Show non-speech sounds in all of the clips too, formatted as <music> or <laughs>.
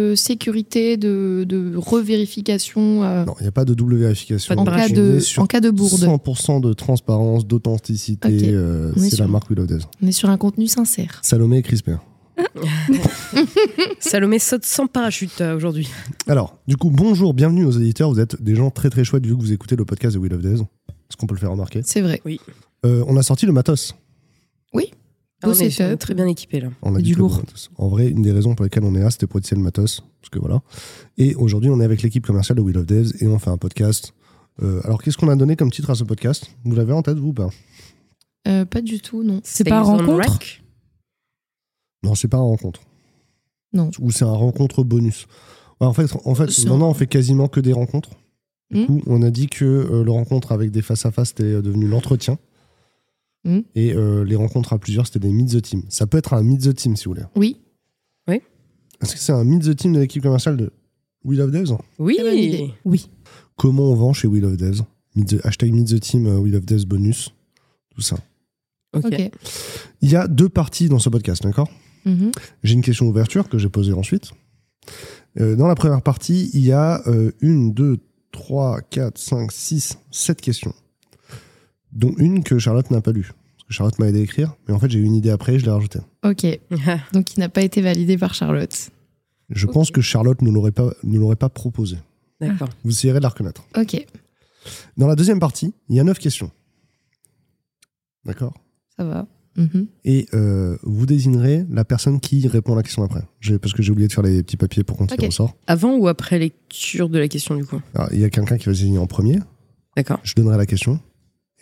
de sécurité, de, de revérification euh, Non, il n'y a pas de double vérification. En, cas de, sur en cas de bourde. 100% de transparence, d'authenticité. Euh, On est c'est sur- la marque Will of Days. On est sur un contenu sincère. Salomé et Crispé. <laughs> Salomé saute sans parachute euh, aujourd'hui. Alors, du coup, bonjour, bienvenue aux éditeurs. Vous êtes des gens très très chouettes vu que vous écoutez le podcast de Will of Days. Est-ce qu'on peut le faire remarquer? C'est vrai. Euh, On a sorti le matos. Ah, on est très bien équipé là. On a du lourd. matos. En vrai, une des raisons pour lesquelles on est là, c'était pour le matos. Parce que voilà. Et aujourd'hui, on est avec l'équipe commerciale de Will of Devs et on fait un podcast. Euh, alors, qu'est-ce qu'on a donné comme titre à ce podcast? Vous l'avez en tête, vous ou pas? Euh, pas du tout, non. C'est pas rencontre Rack? Non, c'est pas un rencontre. Non. Ou c'est un rencontre bonus. Ouais, en fait, en fait non, non, on fait quasiment que des rencontres. Du Hmm. coup, on a dit que euh, le rencontre avec des face-à-face était euh, devenu l'entretien. Hmm. Et euh, les rencontres à plusieurs, c'était des Meet the Team. Ça peut être un Meet the Team, si vous voulez. Oui. Est-ce que c'est un Meet the Team de l'équipe commerciale de Will of Devs? Oui. Oui. Comment on vend chez Will of Devs? Meet the- Hashtag Meet the Team, euh, Will of Devs bonus. Tout ça. Ok. Ok. Il y a deux parties dans ce podcast, d'accord? Mhm. J'ai une question d'ouverture que j'ai posée ensuite. Euh, dans la première partie, il y a euh, une, deux, trois, quatre, cinq, six, sept questions. Dont une que Charlotte n'a pas lue. Parce que Charlotte m'a aidé à écrire, mais en fait j'ai eu une idée après et je l'ai rajoutée. Ok. <laughs> Donc, il n'a pas été validé par Charlotte. Je pense que Charlotte ne l'aurait pas, ne l'aurait pas proposé. D'accord. Vous essayerez de la reconnaître. Ok. Dans la deuxième partie, il y a neuf questions. D'accord? Ça va. Mhm. Et euh, vous désignerez la personne qui répond à la question après. Parce que j'ai oublié de faire les petits papiers pour qu'on tire Ok. au sort. Avant ou après lecture de la question du coup? Il y a quelqu'un qui va désigner en premier. D'accord. je donnerai la question.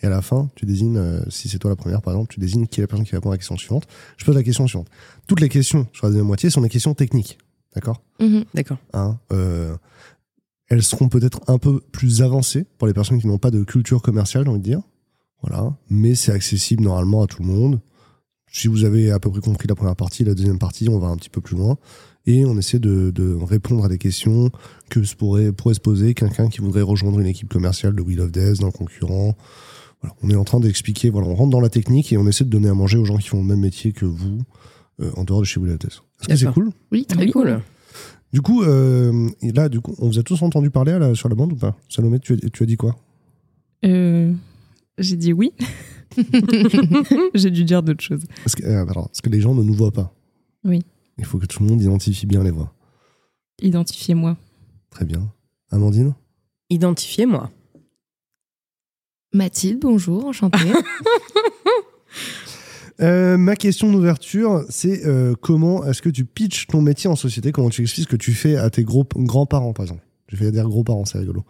Et à la fin, tu désignes, euh, si c'est toi la première par exemple, tu désignes qui est la personne qui répond à la question suivante. Je pose la question suivante. Toutes les questions sur la deuxième moitié sont des questions techniques. D'accord? Mhm. D'accord. Hein, euh, Elles seront peut-être un peu plus avancées pour les personnes qui n'ont pas de culture commerciale, j'ai envie de dire. Voilà. Mais c'est accessible normalement à tout le monde. Si vous avez à peu près compris la première partie, la deuxième partie, on va un petit peu plus loin. Et on essaie de, de répondre à des questions que pourrait, pourrait se poser quelqu'un qui voudrait rejoindre une équipe commerciale de Will of Death, d'un concurrent. Voilà. On est en train d'expliquer, voilà, on rentre dans la technique et on essaie de donner à manger aux gens qui font le même métier que vous euh, en dehors de chez Death. Est-ce que c'est cool Oui, très Très cool. du coup, euh, et là, du coup, on vous a tous entendu parler là, sur la bande ou pas? Salomé, tu as, tu as dit quoi? Euh, J'ai dit oui. <laughs> J'ai dû dire d'autres choses. parce que, euh, alors, parce que les gens ne nous voient pas. Oui. Il faut que tout le monde identifie bien les voix. Identifiez-moi. Très bien. Amandine? Identifiez-moi. Mathilde, bonjour, enchantée. <laughs> Euh, Ma question d'ouverture, c'est euh, comment est-ce que tu pitches ton métier en société? Comment tu expliques ce que tu fais à tes gros, grands-parents, par exemple? Je vais dire gros-parents, c'est rigolo.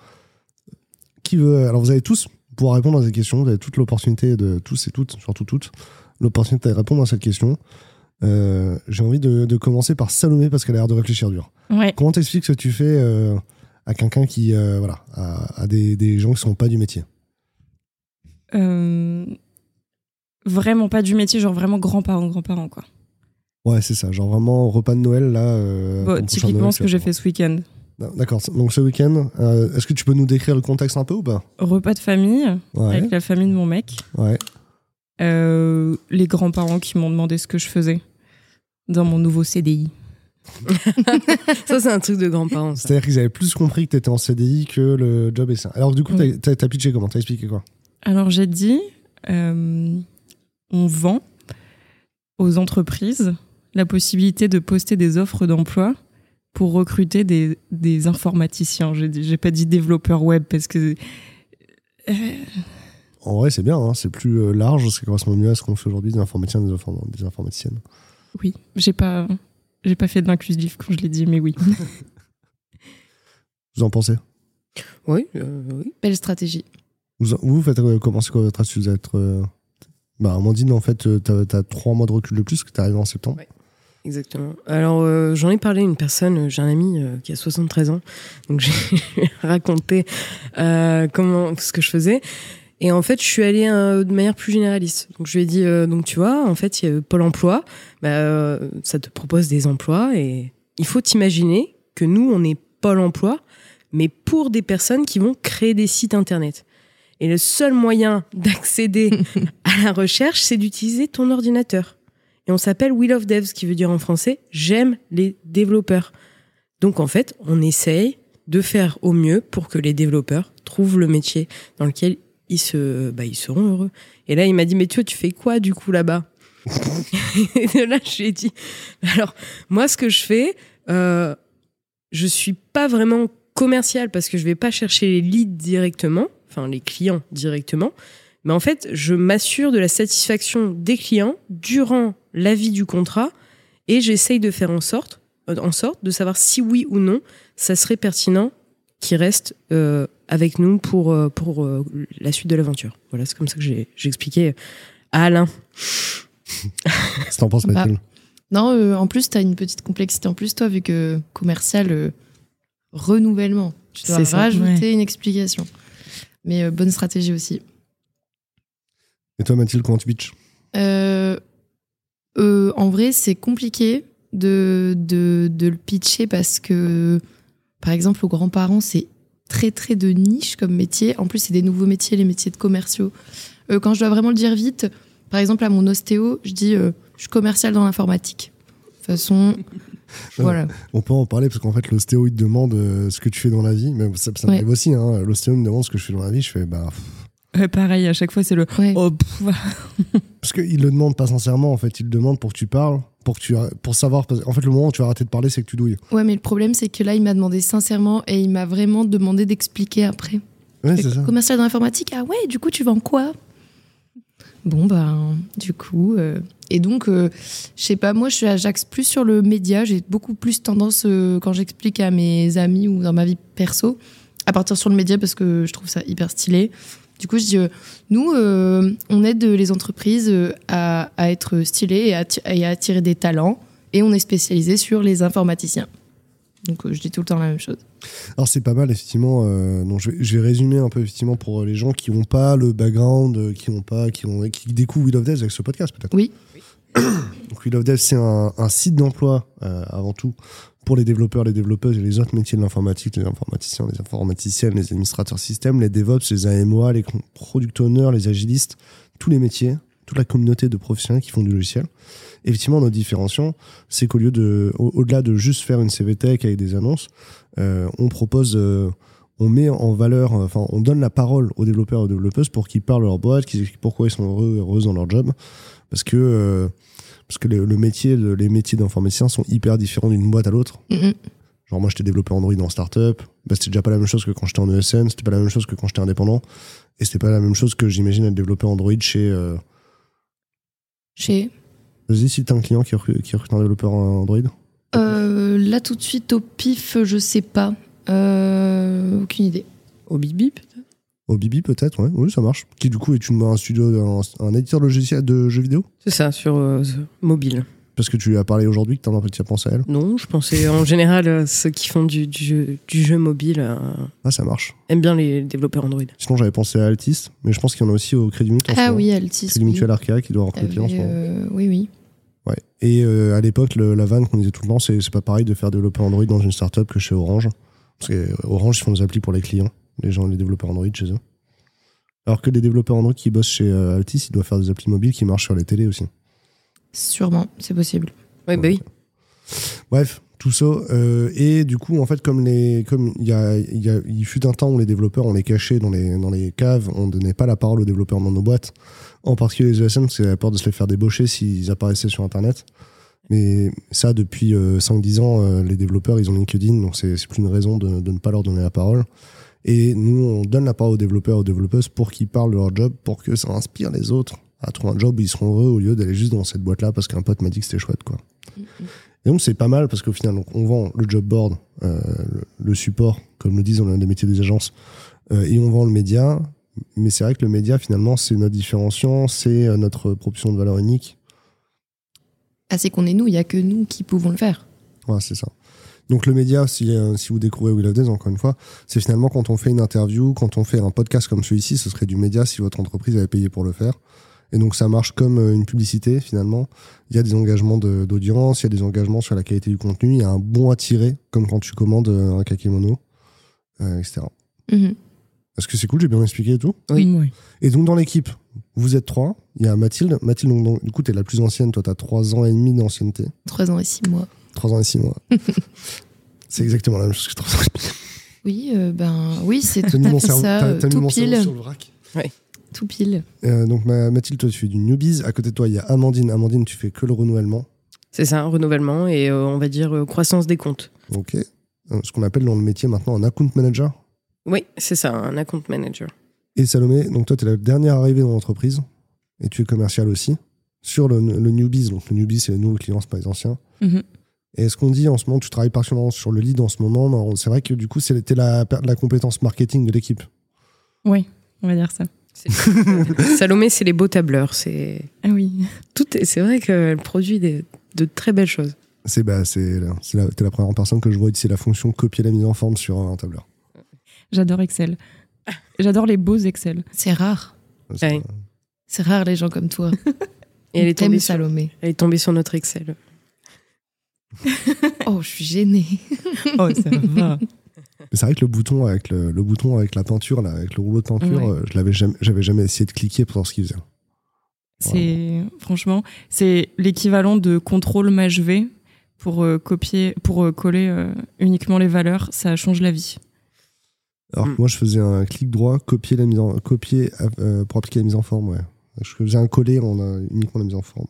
Qui veut Alors, vous avez tous pouvoir répondre à cette question. Vous avez toute l'opportunité de tous et toutes, surtout toutes, l'opportunité de répondre à cette question. Euh, J'ai envie de, de commencer par Salomé parce qu'elle a l'air de réfléchir dur. Ouais. Comment t'expliques ce que tu fais à quelqu'un qui, voilà, à, à des, des gens qui sont pas du métier? Vraiment pas du métier, genre vraiment grands-parents, grands-parents, quoi. Ouais, c'est ça. Genre vraiment repas de Noël là. euh, Bon, typiquement Noël, ce tu que j'ai fait ce week-end. D'accord. Donc ce week-end, euh, est-ce que tu peux nous décrire le contexte un peu ou pas? Repas de famille Ouais. avec la famille de mon mec. Ouais. Euh, les grands-parents qui m'ont demandé ce que je faisais dans mon nouveau CDI. <laughs> Ça, c'est un truc de grands-parents. C'est-à-dire qu'ils avaient plus compris que t'étais en CDI que le job est ça. Alors du coup, t'as- t'as pitché comment? T'as expliqué quoi? Alors j'ai dit, euh, on vend aux entreprises la possibilité de poster des offres d'emploi pour recruter des, des informaticiens. J'ai dit- j'ai pas dit développeurs web parce que euh, En vrai, c'est bien. hein, c'est plus euh, large. Ça correspond mieux à ce qu'on fait aujourd'hui des informaticiens, des, inform- des informaticiennes. oui, j'ai pas j'ai pas fait de l'inclusif quand je l'ai dit, mais oui. <laughs> Vous en pensez? Oui, euh, oui. Belle stratégie. Vous, vous faites euh, comment c'est quoi votre astuce êtes, euh, Bah, Amandine, en fait, euh, t'as as trois mois de recul de plus que t'es arrivé en septembre. Exactement. Alors, j'en ai parlé à une personne, j'ai un ami qui a 73 ans, donc <laughs> j'ai raconté comment, ce que je faisais. Et en fait, je suis allée de manière plus généraliste. Donc, je lui ai dit, donc tu vois, en fait, il y a Pôle emploi, bah, ça te propose des emplois et il faut t'imaginer que nous, on est Pôle emploi, mais pour des personnes qui vont créer des sites internet. Et le seul moyen d'accéder <laughs> à la recherche, c'est d'utiliser ton ordinateur. Et on s'appelle Will of Devs, qui veut dire en français j'aime les développeurs. Donc en fait, on essaye de faire au mieux pour que les développeurs trouvent le métier dans lequel ils, se, bah, ils seront heureux. Et là, il m'a dit, mais tu, tu fais quoi du coup là-bas <laughs> Et là, je lui ai dit, alors moi, ce que je fais, euh, je suis pas vraiment commercial parce que je vais pas chercher les leads directement, enfin les clients directement, mais en fait, je m'assure de la satisfaction des clients durant la vie du contrat et j'essaye de faire en sorte, euh, en sorte de savoir si oui ou non ça serait pertinent qu'ils restent euh, avec nous pour, euh, pour euh, la suite de l'aventure. Voilà, c'est comme ça que j'ai expliqué à Alain. Qu'est-ce que t'en penses, Bah, Mathilde Non, euh, en plus, tu as une petite complexité en plus, toi, vu que commercial, euh, renouvellement. Tu dois rajouter ouais. une explication. Mais euh, bonne stratégie aussi. Et toi, Mathilde, comment tu pitches? Euh, euh, en vrai, c'est compliqué de, de, de le pitcher parce que, par exemple, aux grands-parents, c'est très, très de niche comme métier. En plus, c'est des nouveaux métiers, les métiers de commerciaux. Euh, quand je dois vraiment le dire vite, par exemple, à mon ostéo, je dis euh, je suis commercial dans l'informatique. De toute façon, voilà. On peut en parler parce qu'en fait, l'ostéo, il te demande euh, ce que tu fais dans la vie. Mais ça, ça Ouais. m'arrive aussi. Hein. L'ostéo me demande ce que je fais dans la vie. Je fais, bah. Ouais, pareil, à chaque fois, c'est le. Ouais. Oh, <laughs> Parce qu'il le demande pas sincèrement, en fait. Il le demande pour que tu parles, pour, que tu, pour savoir. En fait, le moment où tu vas arrêter de parler, c'est que tu douilles. Ouais, mais le problème, c'est que là, il m'a demandé sincèrement et il m'a vraiment demandé d'expliquer après. Ouais, Fait c'est que ça. Commercial dans l'informatique, ah ouais, du coup, tu vends quoi? Bon, ben, du coup. euh, et donc, euh, je sais pas, moi, je suis- j'axe plus sur le média. J'ai beaucoup plus tendance, euh, quand j'explique à mes amis ou dans ma vie perso, à partir sur le média parce que je trouve ça hyper stylé. Du coup, je dis, euh, nous, on aide les entreprises à, être stylées et à, et à attirer des talents. Et on est spécialisé sur les informaticiens. Donc, euh, je dis tout le temps la même chose. Alors c'est pas mal effectivement. euh, donc je vais, je vais résumer un peu effectivement pour les gens qui n'ont pas le background, euh, qui n'ont pas, qui ont, qui découvrent Wheel of Dev avec ce podcast peut-être. Oui. <coughs> Donc Wheel of Dev c'est un, un site d'emploi euh, avant tout pour les développeurs, les développeuses et les autres métiers de l'informatique, les informaticiens, les informaticiennes, les administrateurs système, les DevOps, les AMOA, les product owners, les agilistes, tous les métiers, toute la communauté de professionnels qui font du logiciel. Effectivement, nos différenciants, c'est qu'au lieu de, au- au-delà de juste faire une CV Tech avec des annonces, euh, on propose, euh, on met en valeur, euh, enfin, on donne la parole aux développeurs et aux développeuses pour qu'ils parlent de leur boîte, qu'ils expliquent pourquoi ils sont heureux et heureuses dans leur job. Parce que, euh, parce que le, le métier, le- les métiers d'informaticien sont hyper différents d'une boîte à l'autre. Mhm. Genre, moi, j'étais développeur Android en startup. Bah, c'était déjà pas la même chose que quand j'étais en ESN. C'était pas la même chose que quand j'étais indépendant. Et c'était pas la même chose que j'imagine être développeur Android chez. euh, Chez Vas-y, si t'as un client qui recrute, qui recrute un développeur Android. Euh, là, tout de suite, au pif, je sais pas. Euh, aucune idée. Au Bibi, peut-être? Au Bibi, peut-être, ouais. Oui, ça marche. Qui, du coup, est une, un studio, un, un éditeur de logiciel de jeux vidéo? C'est ça, sur euh, mobile. Parce que tu lui as parlé aujourd'hui, que t'en as tu as pensé à elle? Non, je pensais en général, ceux qui font du, du jeu, du jeu mobile euh, Ah, ça marche. aiment bien les développeurs Android. Sinon, j'avais pensé à Altis, mais je pense qu'il y en a aussi au Crédit Mutuel. Ah oui, Altis. Crédit oui. Mutuel Arkea qui doit Il y recruter en ce moment. euh, oui, oui. Ouais. Et euh, à l'époque, le- la vanne qu'on disait tout le temps, c'est c'est pas pareil de faire développer Android dans une startup que chez Orange. Parce que euh, Orange, ils font des applis pour les clients, les gens, les développeurs Android chez eux. Alors que les développeurs Android qui bossent chez euh, Altis, ils doivent faire des applis mobiles qui marchent sur les télés aussi. Sûrement, c'est possible. Oui, bah oui. Bref, tout ça. euh, et du coup, en fait, comme les, comme il y a, y a, fut un temps où les développeurs, on les cachait dans les, dans les caves, on donnait pas la parole aux développeurs dans nos boîtes. En particulier les ESN, parce qu'ils avaient peur de se les faire débaucher s'ils apparaissaient sur Internet. Mais ça, depuis euh, 5-10 ans, euh, les développeurs, ils ont LinkedIn, donc c'est plus une raison de, de ne pas leur donner la parole. Et nous, on donne la parole aux développeurs, aux développeuses pour qu'ils parlent de leur job, pour que ça inspire les autres à trouver un job où ils seront heureux au lieu d'aller juste dans cette boîte-là parce qu'un pote m'a dit que c'était chouette, quoi. Et donc c'est pas mal parce qu'au final, donc, on vend le job board, euh, le, le support, comme le disent dans l'un des métiers des agences, euh, et on vend le média. Mais c'est vrai que le média, finalement, c'est notre différenciant, c'est euh, notre propulsion de valeur unique. Ah, c'est qu'on est nous, il y a que nous qui pouvons le faire. Voilà, c'est ça. Donc le média, si, euh, si vous découvrez Will of Days, encore une fois, c'est finalement quand on fait une interview, quand on fait un podcast comme celui-ci, ce serait du média si votre entreprise avait payé pour le faire. Et donc ça marche comme euh, une publicité finalement. Il y a des engagements de- d'audience, il y a des engagements sur la qualité du contenu, il y a un bon à tirer, comme quand tu commandes euh, un kakémono, euh, etc. Mhm. Est-ce que c'est cool J'ai bien expliqué et tout Oui. Ouais. Et donc dans l'équipe, vous êtes trois. Il y a Mathilde. Mathilde, donc, donc, du coup, tu es la plus ancienne. Toi, tu as trois ans et demi d'ancienneté. Trois ans et six mois. Trois ans et six mois. <laughs> C'est exactement la même chose que je trouve. Oui, euh, ben oui, c'est tout à fait ça, t'as- mis tout mon cerveau pile, sur le vrac. Tout pile. Euh, donc Ma- Mathilde, toi tu fais du newbies. À côté de toi, il y a Amandine. Amandine, tu fais que le renouvellement. C'est ça, un renouvellement et euh, on va dire euh, croissance des comptes. Ok. Ce qu'on appelle dans le métier maintenant un account manager. Oui, c'est ça, un account manager. Et Salomé, donc toi, tu es la dernière arrivée dans l'entreprise et tu es commercial aussi sur le, le newbies. Donc le newbies, c'est les nouveaux clients, c'est pas les anciens. Mhm. Et est-ce qu'on dit en ce moment, tu travailles particulièrement sur le lead en ce moment C'est vrai que du coup, c'était la, la compétence marketing de l'équipe. Oui, on va dire ça. <laughs> Salomé, c'est les beaux tableurs. C'est Ah oui. tout. est- C'est vrai qu'elle produit des- de très belles choses. C'est bah, c'est la, c'est la- t'es la première personne que je vois utiliser la fonction copier la mise en forme sur un tableur. J'adore Excel. J'adore les beaux Excel. C'est rare. C'est- Ouais. C'est rare les gens comme toi. <laughs> Et elle est, tombée sur, Salomé. elle est tombée sur notre Excel. Oh, je suis gênée. Oh, ça va. <laughs> Mais c'est vrai que le bouton avec le, le bouton avec la peinture, là, avec le rouleau de peinture, Ouais. euh, je l'avais jamais, j'avais jamais essayé de cliquer pour voir ce qu'il faisait. C'est franchement, c'est l'équivalent de contrôle maj V pour euh, copier, pour euh, coller euh, uniquement les valeurs. Ça change la vie. Alors que Mm. moi, je faisais un clic droit, copier la mise en, copier euh, pour appliquer la mise en forme. Ouais. Je faisais un coller en a uniquement la mise en forme.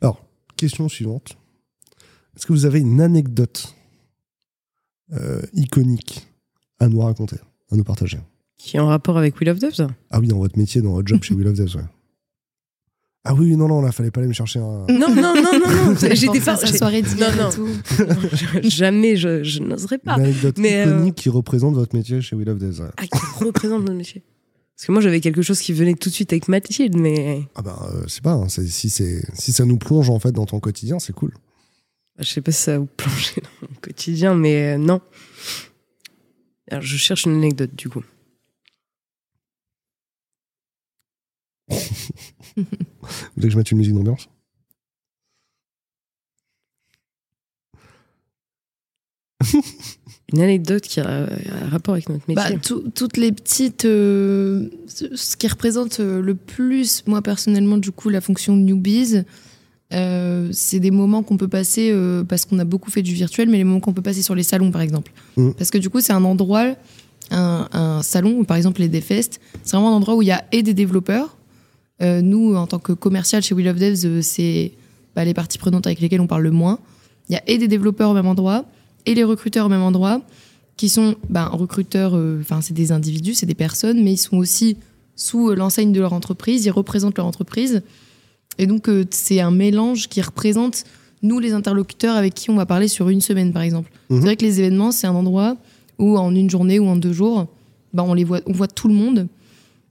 Alors, question suivante. Est-ce que vous avez une anecdote euh, iconique à nous raconter, à nous partager Qui est en rapport avec Will of Doves? Ah oui, dans votre métier, dans votre job chez <laughs> Will of Devs, ouais. Ah oui, non, non, là, fallait pas aller me chercher un. Non, non, non, non, non. <laughs> J'étais pas. sa j'ai- soirée d'hiver Non, non. et tout. <laughs> Jamais, je, je n'oserais pas. Une anecdote Mais, euh, iconique qui représente votre métier chez Will of Devs. ouais. Ah, qui représente notre métier. Parce que moi, j'avais quelque chose qui venait tout de suite avec Mathilde, mais Ah bah, euh, c'est pas, hein, si, c'est, si ça nous plonge en fait dans ton quotidien, c'est cool. Je sais pas si ça vous plonger dans mon quotidien, mais euh, non. Alors, je cherche une anecdote, du coup. Vous voulez que je mette une musique d'ambiance? Une anecdote qui a un rapport avec notre métier. Bah, tout- toutes les petites. euh, ce qui représente euh, le plus, moi personnellement, du coup, la fonction newbies, euh, c'est des moments qu'on peut passer, euh, parce qu'on a beaucoup fait du virtuel, mais les moments qu'on peut passer sur les salons, par exemple. Mhm. Parce que du coup, c'est un endroit, un, un salon, où, par exemple les Devfest, c'est vraiment un endroit où il y a et des développeurs. Euh, nous, en tant que commercial chez Will of Devs, c'est bah, les parties prenantes avec lesquelles on parle le moins. Il y a et des développeurs au même endroit, et les recruteurs au même endroit, qui sont ben, recruteurs, enfin c'est des individus, c'est des personnes, mais ils sont aussi sous l'enseigne de leur entreprise, ils représentent leur entreprise. Et donc euh, c'est un mélange qui représente nous les interlocuteurs avec qui on va parler sur une semaine par exemple. Mhm. C'est vrai que les événements c'est un endroit où en une journée ou en deux jours, ben, on les voit, on voit tout le monde.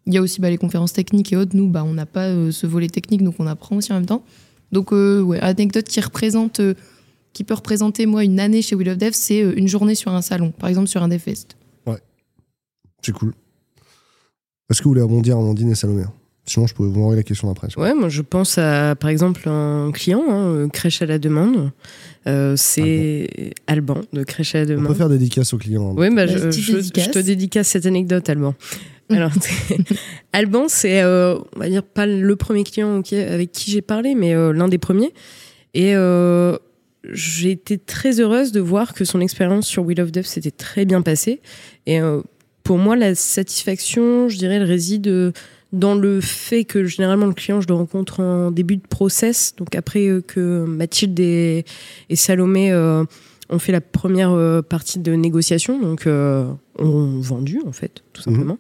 Il y a aussi bah, les conférences techniques et autres. Nous, bah, on n'a pas euh, ce volet technique, donc on apprend aussi en même temps. Donc, euh, ouais, anecdote qui représente, euh, qui peut représenter moi une année chez Will of Dev, c'est euh, une journée sur un salon, par exemple sur un DevFest. C'est cool. Est-ce que vous voulez rebondir Amandine et Salomé Sinon, je pourrais vous envoyer la question après. Ouais, moi je pense à par exemple un client, hein, euh, Crèche à la demande. Euh, c'est Alban de Crèche à la On demande. peut faire dédicace aux clients. hein. Oui, bah, je, te dédicace cette anecdote, Alban. <laughs> Alors, <laughs> Alban, c'est, euh, on va dire, pas le premier client avec qui j'ai parlé, mais euh, l'un des premiers. Et euh, j'ai été très heureuse de voir que son expérience sur Will of Dev s'était très bien passée. Et euh, pour moi, la satisfaction, je dirais, elle réside euh, dans le fait que généralement le client, je le rencontre en début de process. Donc après euh, que Mathilde et, et Salomé euh, ont fait la première euh, partie de négociation, donc euh, ont vendu en fait, tout Mhm. simplement.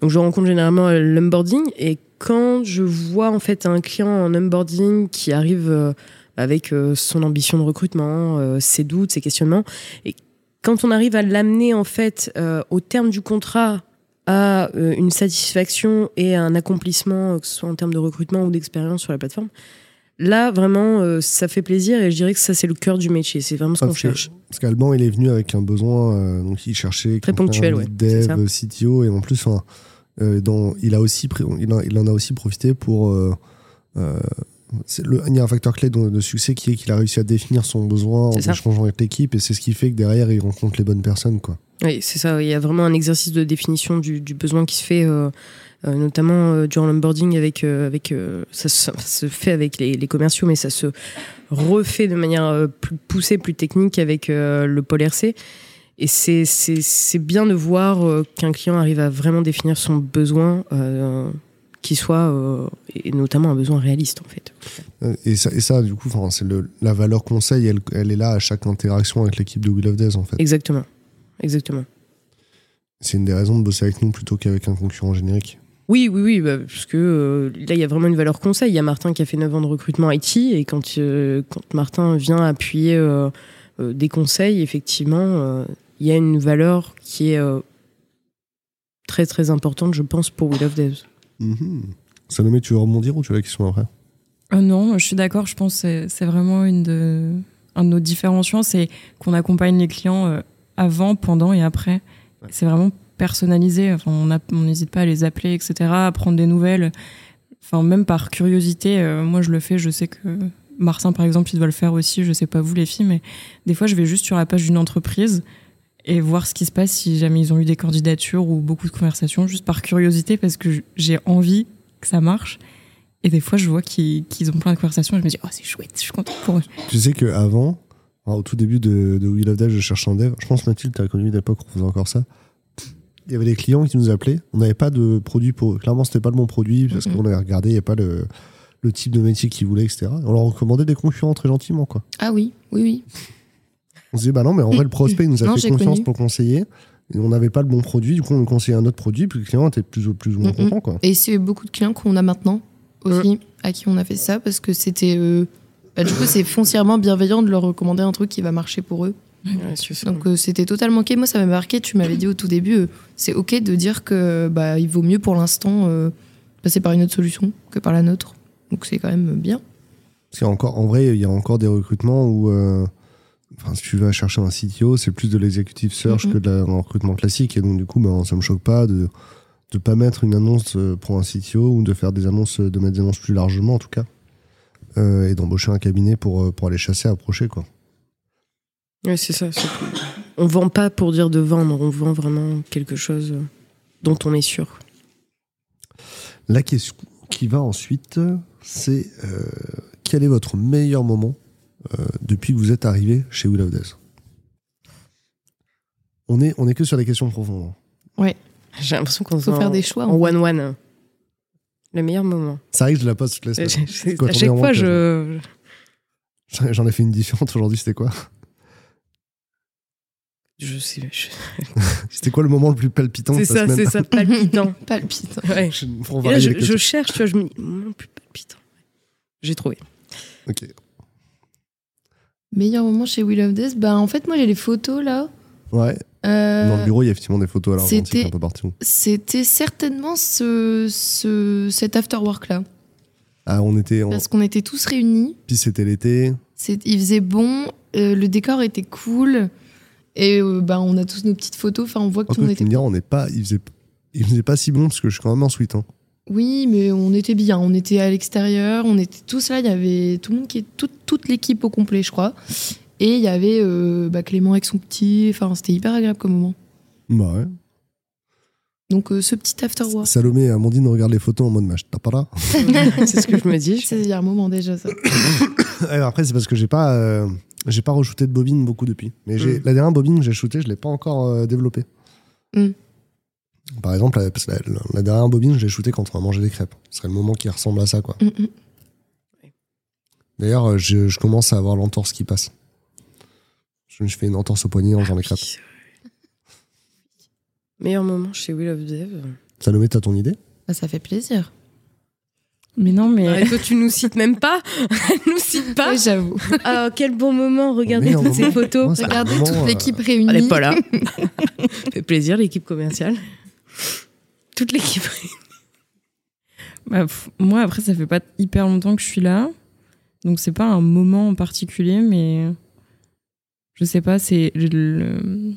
Donc je rencontre généralement euh, l'onboarding et quand je vois en fait un client en onboarding qui arrive euh, avec son ambition de recrutement, ses doutes, ses questionnements, et quand on arrive à l'amener en fait euh, au terme du contrat à euh, une satisfaction et un accomplissement, euh, que ce soit en termes de recrutement ou d'expérience sur la plateforme, là vraiment euh, ça fait plaisir et je dirais que ça c'est le cœur du métier, c'est vraiment ce qu'on Parce que- cherche. Parce qu'Alban, il est venu avec un besoin, euh, donc il cherchait Très ponctuel, ouais, dev, CTO, et en plus, euh, dans, il a aussi, il en a aussi profité pour. Le, il y a un facteur clé de, de succès qui est qu'il a réussi à définir son besoin en échangeant avec l'équipe, et c'est ce qui fait que derrière, il rencontre les bonnes personnes, quoi. Oui, c'est ça. Il y a vraiment un exercice de définition du, du besoin qui se fait euh, euh, notamment euh, durant l'onboarding avec avec ça, se- ça se fait avec les, les commerciaux, mais ça se refait de manière plus poussée, plus technique avec le pôle RC. Et c'est bien de voir qu'un client arrive à vraiment définir son besoin, qui soit euh, et notamment un besoin réaliste en fait. Et ça, et ça du coup, c'est la valeur conseil, elle, elle est là à chaque interaction avec l'équipe de Will of Days, en fait. Exactement, exactement. C'est une des raisons de bosser avec nous plutôt qu'avec un concurrent générique. Oui, oui, oui, bah, parce que euh, là, il y a vraiment une valeur conseil. Il y a Martin qui a fait 9 ans de recrutement IT, et quand, euh, quand Martin vient appuyer euh, des conseils, effectivement, il y a une valeur qui est très, très importante, je pense, pour We Love Devs. Mhm. Salomé, tu veux rebondir ou tu as la question après? Euh, non, je suis d'accord. Je pense que c'est- vraiment une de, un de nos différenciants, c'est qu'on accompagne les clients euh, avant, pendant et après. C'est vraiment personnalisé. Enfin, on n'hésite pas à les appeler, etc., à prendre des nouvelles. Enfin, même par curiosité, euh, moi je le fais. Je sais que Martin, par exemple, il doit le faire aussi. Je sais pas vous les filles, mais des fois, je vais juste sur la page d'une entreprise et voir ce qui se passe si jamais ils ont eu des candidatures ou beaucoup de conversations, juste par curiosité, parce que j'ai envie que ça marche. Et des fois, je vois qu'ils qu'ils ont plein de conversations et je me dis, oh, c'est chouette, je suis contente pour eux. Tu sais qu'avant, au tout début de, de Will of Dev, je cherchais un dev. Je pense, Mathilde, tu as connu une époque où on faisait encore ça. Il y avait des clients qui nous appelaient. On n'avait pas de produit pour eux. Clairement, c'était pas le bon produit parce qu'on avait regardé, il n'y a pas le, le type de métier qu'ils voulaient, etc. On leur recommandait des concurrents très gentiment, quoi. Ah oui, oui, oui. On se disait, bah non, mais en vrai, le prospect il nous a Non, fait confiance connu. pour conseiller. Et on n'avait pas le bon produit, du coup, on conseillait un autre produit, puis le client était plus ou, plus ou moins content, quoi. Et c'est beaucoup de clients qu'on a maintenant aussi, à qui on a fait ça, parce que c'était. euh, bah, du coup, c'est foncièrement bienveillant de leur recommander un truc qui va marcher pour eux. Donc euh, c'était totalement ok. Moi, ça m'a marqué. Tu m'avais dit au tout début, euh, c'est ok de dire que bah il vaut mieux pour l'instant euh, passer par une autre solution que par la nôtre. Donc c'est quand même bien. Parce qu'il y a encore, en vrai, il y a encore des recrutements où, euh, enfin, si tu vas chercher un CTO, c'est plus de l'executive search Mhm. que de la- un recrutement classique. Et donc, du coup, ben, ça me choque pas de ne pas mettre une annonce euh, pour un CTO ou de faire des annonces, de mettre des annonces plus largement, en tout cas. Euh, et d'embaucher un cabinet pour, euh, pour aller chasser, approcher, quoi. Ouais, c'est ça. On vend pas pour dire de vendre, on vend vraiment quelque chose euh, dont on est sûr. La question qui va ensuite, c'est euh, quel est votre meilleur moment euh, depuis que vous êtes arrivé chez Will of Death on est, on est que sur des questions profondes. hein. J'ai l'impression qu'on Faut se faire des choix, en en one-one. Le meilleur moment. Ça arrive, je la pose semaines. j'ai- quoi à chaque fois, moment, je. <laughs> J'en ai fait une différente aujourd'hui, c'était quoi? Je sais. je- <laughs> C'était quoi le moment le plus palpitant de C'est ça, semaine? c'est ça, palpitant. <laughs> Palpitant. Ouais. Je- là, je, je cherche, tu vois, je me dis, moment plus palpitant. J'ai trouvé. Ok. Meilleur moment chez Will of Death, bah en fait moi j'ai les photos là. Ouais. Euh, Dans le bureau, il y a effectivement des photos à l'argentique c'était- un peu partout. C'était certainement ce, ce cet after work là, Ah, on était. Parce qu'on était tous réunis. Puis c'était l'été. Il faisait bon, euh, le décor était cool, et euh, bah, on a tous nos petites photos. Enfin, on voit que tout le monde tu était. me diras, on n'est pas. Il faisait... il faisait pas si bon parce que je suis quand même en suite. Hein. Oui, mais on était bien. On était à l'extérieur, on était tous là. Il y avait tout le monde qui est toute, toute l'équipe au complet, je crois. Et il y avait euh, bah, Clément avec son petit. Enfin, c'était hyper agréable comme moment. Bah ouais. Donc euh, ce petit after work, Salomé et Amandine regardent les photos en mode match. T'as pas là <laughs> c'est ce que je me dis. c'est il y a un moment déjà ça. <coughs> Après, c'est parce que j'ai pas. euh, J'ai pas re-shooté de bobine beaucoup depuis. Mais j'ai Mm. la dernière bobine que j'ai shootée, je l'ai pas encore euh, développée. Mm. Par exemple, la, parce la, dernière bobine, je l'ai shootée quand on a mangé des crêpes. Ce serait le moment qui ressemble à ça, quoi. Mm, mm. D'ailleurs, euh, je, je commence à avoir l'entorse qui passe. Je, je fais une entorse au poignet en faisant les crêpes. Oui. <laughs> Meilleur moment chez Will of Dev. Salomé, t'as ton idée? Bah, ça fait plaisir. Mais non, mais Ah, et toi, tu nous cites même pas. <laughs> Elle nous cite pas. Oui, j'avoue. Ah, quel bon moment. Regardez toutes ces photos. Moi, Regardez toute euh, l'équipe réunie. Elle n'est pas là. <laughs> fait plaisir, l'équipe commerciale. Toute l'équipe. <laughs> Bah, moi, après, ça fait pas hyper longtemps que je suis là. Donc, c'est pas un moment en particulier, mais je sais pas, c'est. le-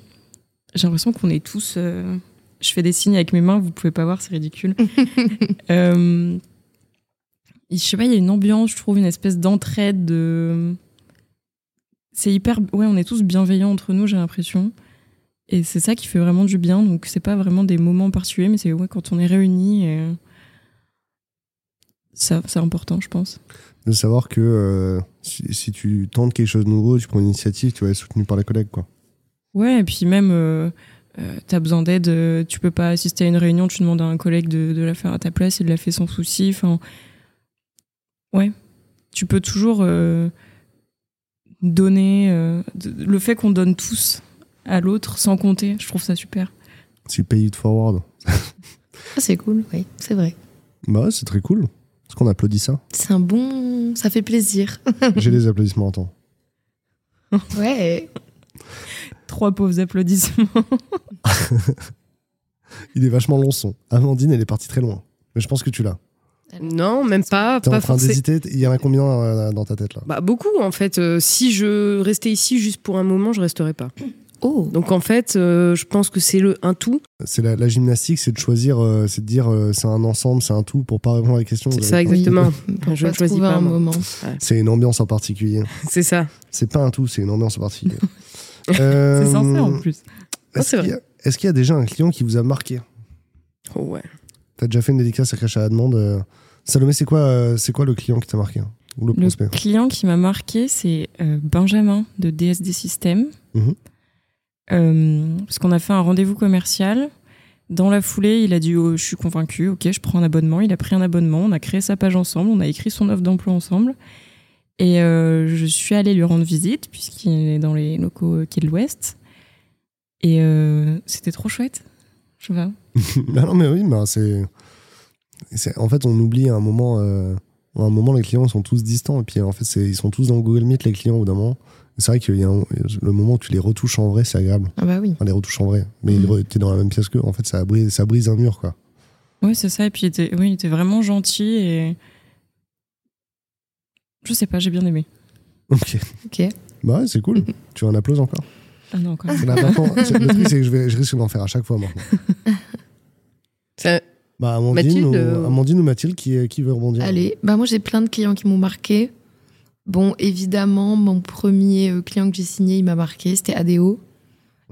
J'ai l'impression qu'on est tous. euh, Je fais des signes avec mes mains, vous pouvez pas voir, c'est ridicule. <laughs> Euh, Je sais pas, il y a une ambiance, je trouve, une espèce d'entraide. De... C'est hyper. Ouais, on est tous bienveillants entre nous, j'ai l'impression. Et c'est ça qui fait vraiment du bien. Donc, c'est pas vraiment des moments particuliers, mais c'est ouais, quand on est réunis. et Ça, c'est important, je pense. De savoir que euh, si, si tu tentes quelque chose de nouveau, tu prends une initiative, tu vas être soutenu par les collègues. Quoi. Ouais, et puis même, euh, euh, t'as besoin d'aide, euh, tu peux pas assister à une réunion, tu demandes à un collègue de, de la faire à ta place, il l'a fait sans souci. Enfin, ouais, tu peux toujours euh, donner. euh, le fait qu'on donne tous à l'autre sans compter, je trouve ça super. C'est pay it forward. Ah, c'est cool, oui, c'est vrai. bah ouais, c'est très cool. Est-ce qu'on applaudit ça? C'est un bon. Ça fait plaisir. J'ai les applaudissements en temps. Ouais. Trois pauvres applaudissements. <laughs> Il est vachement long son. Amandine, elle est partie très loin. Mais je pense que tu l'as. Non, même pas. T'es pas en train d'hésiter. Il y en a combien euh, dans ta tête là? Bah, beaucoup, en fait. Euh, si je restais ici juste pour un moment, je resterais pas. Oh. Donc, en fait, euh, je pense que c'est le un tout. C'est la, la gymnastique, c'est de choisir, euh, c'est de dire euh, c'est un ensemble, c'est un tout pour pas répondre à la question. C'est ça, exactement. Je ne choisis pas, un moi. moment. C'est une ambiance en particulier. <laughs> C'est ça. C'est pas un tout, c'est une ambiance en particulier. <laughs> Euh, C'est sincère en plus. Ah, Est-ce qu'il y, a- est-ce qu'il y a déjà un client qui vous a marqué? Oh, ouais. T'as déjà fait une dédicace à Crash à la demande euh, Salomé, c'est quoi, euh, c'est quoi le client qui t'a marqué hein Ou le client qui m'a marqué, c'est euh, Benjamin de DSD System. Mhm. Parce qu'on a fait un rendez-vous commercial. Dans la foulée, il a dit oh, Je suis convaincu, ok, je prends un abonnement. Il a pris un abonnement, on a créé sa page ensemble, on a écrit son offre d'emploi ensemble. Et euh, je suis allée lui rendre visite, puisqu'il est dans les locaux euh, quai de l'Ouest. Et euh, c'était trop chouette. Je pas. Bah <laughs> non, mais oui, bah, c'est, En fait, on oublie à un moment. euh, à un moment, les clients sont tous distants. Et puis, en fait, ils sont tous dans Google Meet, les clients, au bout d'un moment. C'est vrai qu'il y a un- le moment où tu les retouches en vrai, c'est agréable. Ah bah oui. Enfin, les retouches en vrai. Mais Mhm. tu es dans la même pièce qu'eux. En fait, ça brise, ça brise un mur, quoi. Oui, c'est ça. Et puis, il était, oui, il était vraiment gentil. Et je sais pas, j'ai bien aimé. Ok. Ok. Bah ouais, c'est cool. <laughs> tu veux un applause encore? Ah non, quand même. C'est là, maintenant, c'est- Le truc, c'est que je, vais, je risque d'en faire à chaque fois maintenant. <laughs> Ça- Bah, Amandine, Mathilde, ou, euh, Amandine ou Mathilde qui, qui veut rebondir Allez, bah moi j'ai plein de clients qui m'ont marqué. Bon, évidemment, mon premier euh, client que j'ai signé, il m'a marqué, c'était ADO.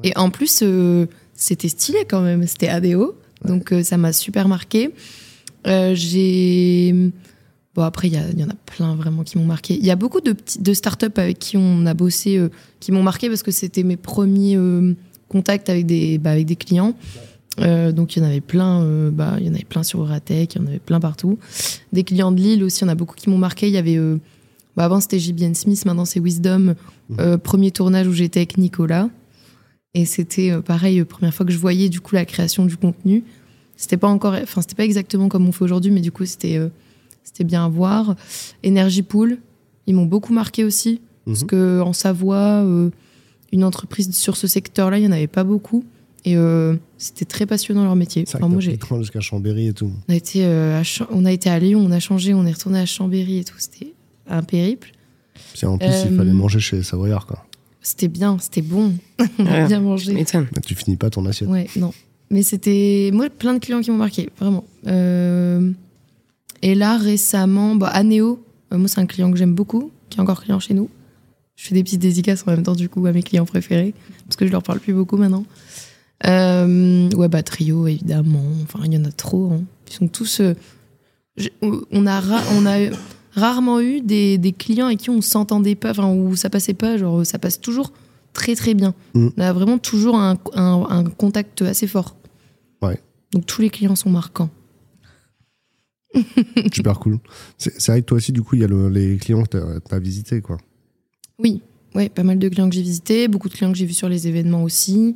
Et en plus, euh, c'était stylé quand même, c'était ADO. Donc euh, ça m'a super marqué. Euh, j'ai. Bon, après, il y, en a plein vraiment qui m'ont marqué. Il y a beaucoup de, de startups avec qui on a bossé qui m'ont marqué parce que c'était mes premiers contacts avec des, bah, avec des clients. Euh, donc il y en avait plein, euh, bah, il y en avait plein sur Euratech, il y en avait plein partout. Des clients de Lille aussi, il y en a beaucoup qui m'ont marqué. Il y avait, euh, bah, avant c'était JBN Smith, maintenant c'est Wisdom. Euh, premier tournage où j'étais avec Nicolas. Et c'était euh, pareil, euh, première fois que je voyais du coup la création du contenu. C'était pas encore, enfin c'était pas exactement comme on fait aujourd'hui, mais du coup c'était euh, c'était bien à voir. Energy Pool, ils m'ont beaucoup marqué aussi parce Mhm. que en Savoie, une entreprise sur ce secteur-là, il y en avait pas beaucoup. Et c'était très passionnant leur métier. Enfin, moi, j'ai, jusqu'à Chambéry et tout. on a été, à on a été à Lyon, on a changé, on est retourné à Chambéry et tout. C'était un périple. Puis en plus, Euh, il fallait manger chez les Savoyards, quoi. C'était bien, c'était bon. <laughs> on a Ouais. bien mangé. m'étonnes. Bah, tu finis pas ton assiette. Ouais, non. Mais c'était. Moi, plein de clients qui m'ont marqué, vraiment. Euh, Et là, récemment, bah, Anéo, euh, moi, c'est un client que j'aime beaucoup, qui est encore client chez nous. Je fais des petites dédicaces en même temps, du coup, à mes clients préférés, parce que je leur parle plus beaucoup maintenant. Euh, ouais, bah, Trio, évidemment. Enfin, il y en a trop. hein. Ils sont tous. euh, On a, ra- on a rarement eu des, des clients avec qui on s'entendait pas, enfin, où ça passait pas, genre, ça passe toujours très, très bien. Mm. On a vraiment toujours un, un- un contact assez fort. Ouais. Donc, tous les clients sont marquants. <laughs> Super cool. C'est vrai que toi aussi, du coup, il y a le- les clients que tu as, visités, quoi. Oui, ouais, pas mal de clients que j'ai visités, beaucoup de clients que j'ai vus sur les événements aussi.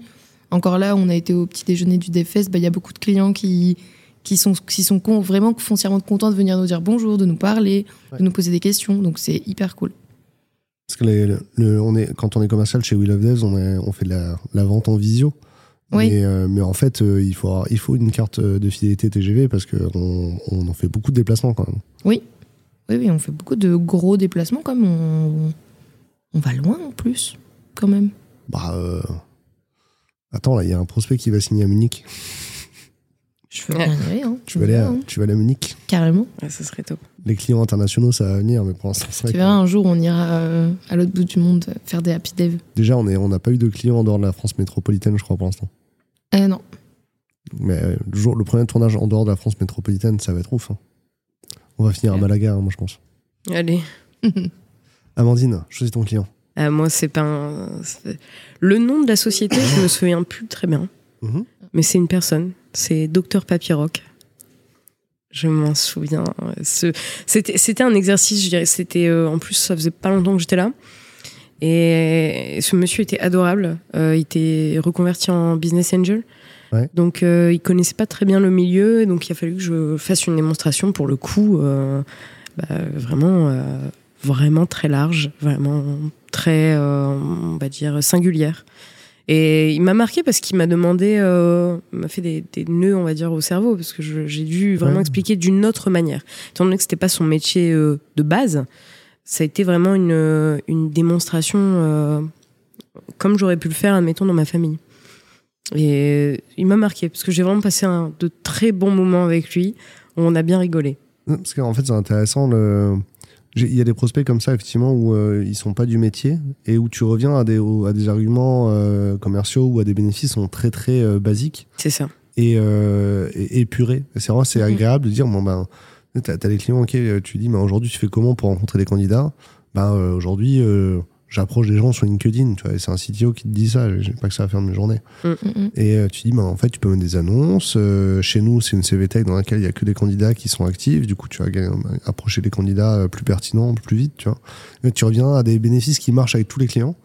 Encore là, on a été au petit déjeuner du DevFest, bah, il y a beaucoup de clients qui, qui sont, qui sont con- vraiment foncièrement contents de venir nous dire bonjour, de nous parler, Ouais. de nous poser des questions. Donc c'est hyper cool. Parce que les- le- on est, quand on est commercial chez We Love Devs, on, est- on fait de la, la vente en visio. Oui. Mais, euh, mais en fait, euh, il, faut avoir- il faut une carte euh, de fidélité TGV parce qu'on on en fait beaucoup de déplacements quand même. Oui, oui, on fait beaucoup de gros déplacements quand même. On, on va loin en plus, quand même. Bah, euh, Attends, là, il y a un prospect qui va signer à Munich. Je veux bien y aller. Hein. Tu vas aller à, hein. tu vas aller à Munich. Carrément. Ouais, ça serait top. Les clients internationaux, ça va venir, mais pour l'instant, c'est vrai Tu verras, un jour, on ira euh, à l'autre bout du monde euh, faire des happy dev. Déjà, on est- on n'a pas eu de clients en dehors de la France métropolitaine, je crois, pour l'instant. Euh, non. Mais euh, le, jour, le premier tournage en dehors de la France métropolitaine, ça va être ouf. hein. On va finir à. Malaga, hein, moi, je pense. Allez. <laughs> Amandine, choisis ton client. Euh, moi, c'est pas un... Le nom de la société, je me souviens plus très bien. Mhm. Mais c'est une personne. C'est Docteur Papyroc. Je m'en souviens. C'était un exercice, je dirais. C'était euh, en plus, ça faisait pas longtemps que j'étais là. Et ce monsieur était adorable. Euh, il était reconverti en business angel. Ouais. Donc, euh, il connaissait pas très bien le milieu. Donc, il a fallu que je fasse une démonstration pour le coup, euh, bah, vraiment, vraiment très large, vraiment très, on va dire, singulière. Et il m'a marqué parce qu'il m'a demandé, euh, il m'a fait des, des nœuds, on va dire, au cerveau, parce que j'ai dû vraiment Ouais. expliquer d'une autre manière. Étant donné que c'était pas son métier euh, de base, ça a été vraiment une, euh, une démonstration euh, comme j'aurais pu le faire, admettons, dans ma famille. Et il m'a marqué parce que j'ai vraiment passé un, de très bons moments avec lui. On a bien rigolé. Parce qu'en fait, c'est intéressant. Le... Il y a des prospects comme ça, effectivement, où euh, ils sont pas du métier et où tu reviens à des, au- à des arguments euh, commerciaux ou à des bénéfices qui sont très, très euh, basiques C'est ça. et, euh, et épurés. C'est vraiment c'est Mhm. agréable de dire bon, ben, t'as as les clients, ok, tu dis, mais aujourd'hui, tu fais comment pour rencontrer des candidats? Ben, Aujourd'hui, euh, j'approche des gens sur LinkedIn. Tu vois, et c'est un CTO qui te dit ça. J'ai pas que ça à faire de mes journées. Mm, mm. Et euh, tu dis, bah, en fait, tu peux mettre des annonces. Euh, chez nous, c'est une CVTech dans laquelle il y a que des candidats qui sont actifs. Du coup, tu vas approcher des candidats euh, plus pertinents, plus vite. Tu, vois. Et tu reviens à des bénéfices qui marchent avec tous les clients.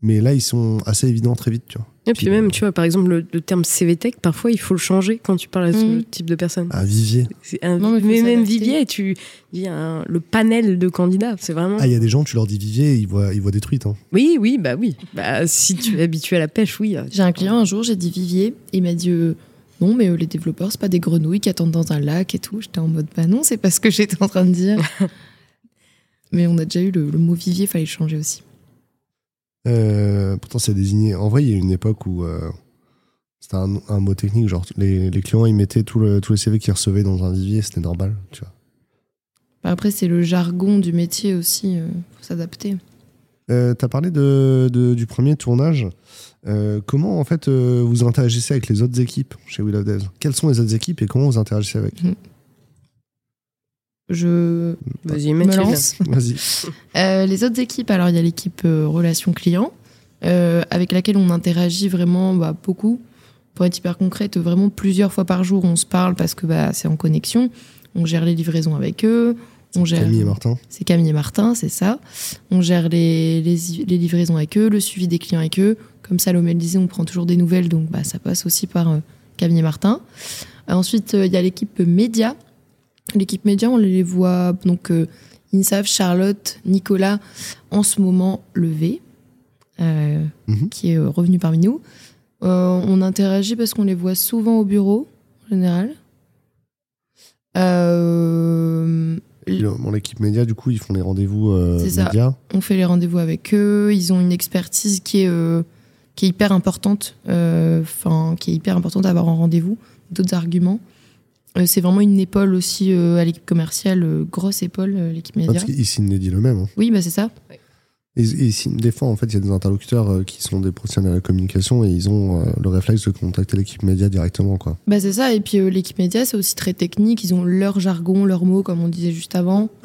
Mais là, ils sont assez évidents très vite. Tu vois. Et puis Puis, même, euh, tu vois, par exemple, le, le terme CVTech, parfois, il faut le changer quand tu parles à ce Mhm. type de personne. Un vivier. C'est un- Non, mais même. Vivier, tu dis un- le panel de candidats, c'est vraiment. Ah, il y a des gens, tu leur dis vivier, ils voient, ils voient des truites. Hein. Oui, oui, bah oui. Bah, si tu es habitué à la pêche, oui. J'ai un client un jour, j'ai dit Vivier, il m'a dit euh, non, mais euh, les développeurs, c'est pas des grenouilles qui attendent dans un lac et tout. J'étais en mode bah non, c'est pas ce que <laughs> j'étais en train de dire. <laughs> mais on a déjà eu le, le mot Vivier, fallait le changer aussi. Euh, pourtant, c'est désigné. En vrai, il y a une époque où euh, c'était un, un mot technique. Genre, les, les clients, ils mettaient tout le, tous les CV qu'ils recevaient dans un vivier. C'était normal. Tu vois. Bah, Après, c'est le jargon du métier aussi, euh, faut s'adapter. Euh, tu as parlé de, de- du premier tournage. Euh, comment en fait euh, vous interagissez avec les autres équipes chez We Love Devs Quelles sont les autres équipes et comment vous interagissez avec? Je Vas-y, me lance. <laughs> Vas-y. Euh, les autres équipes, alors il y a l'équipe euh, relations clients, euh, avec laquelle on interagit vraiment bah, beaucoup. Pour être hyper concrète, vraiment plusieurs fois par jour, on se parle parce que bah, c'est en connexion. On gère les livraisons avec eux. On gère... Camille et Martin. C'est Camille et Martin, c'est ça. On gère les, les, les livraisons avec eux, le suivi des clients avec eux. Comme Salomé le disait, on prend toujours des nouvelles, donc bah, ça passe aussi par euh, Camille et Martin. Ensuite, il y a l'équipe média. L'équipe média, on les voit, donc euh, Insav, Charlotte, Nicolas, en ce moment levé, euh, Mhm. qui est euh, revenu parmi nous. Euh, on interagit parce qu'on les voit souvent au bureau, en général. Euh, L'équipe média, du coup, ils font les rendez-vous euh, médias. on fait les rendez-vous avec eux. Ils ont une expertise qui est, euh, qui est hyper importante, euh, enfin, qui est hyper importante à avoir en rendez-vous. D'autres arguments. Euh, c'est vraiment une épaule aussi euh, à l'équipe commerciale, euh, grosse épaule, l'équipe média. Parce qu'ils signent les eux-mêmes. hein. Oui, bah c'est ça. Et, et des fois, en fait, il y a des interlocuteurs qui sont des professionnels de la communication et ils ont euh, le réflexe de contacter l'équipe média directement. Quoi. Bah c'est ça. Et puis euh, l'équipe média, c'est aussi très technique. Ils ont leur jargon, leurs mots, comme on disait juste avant. <gasps>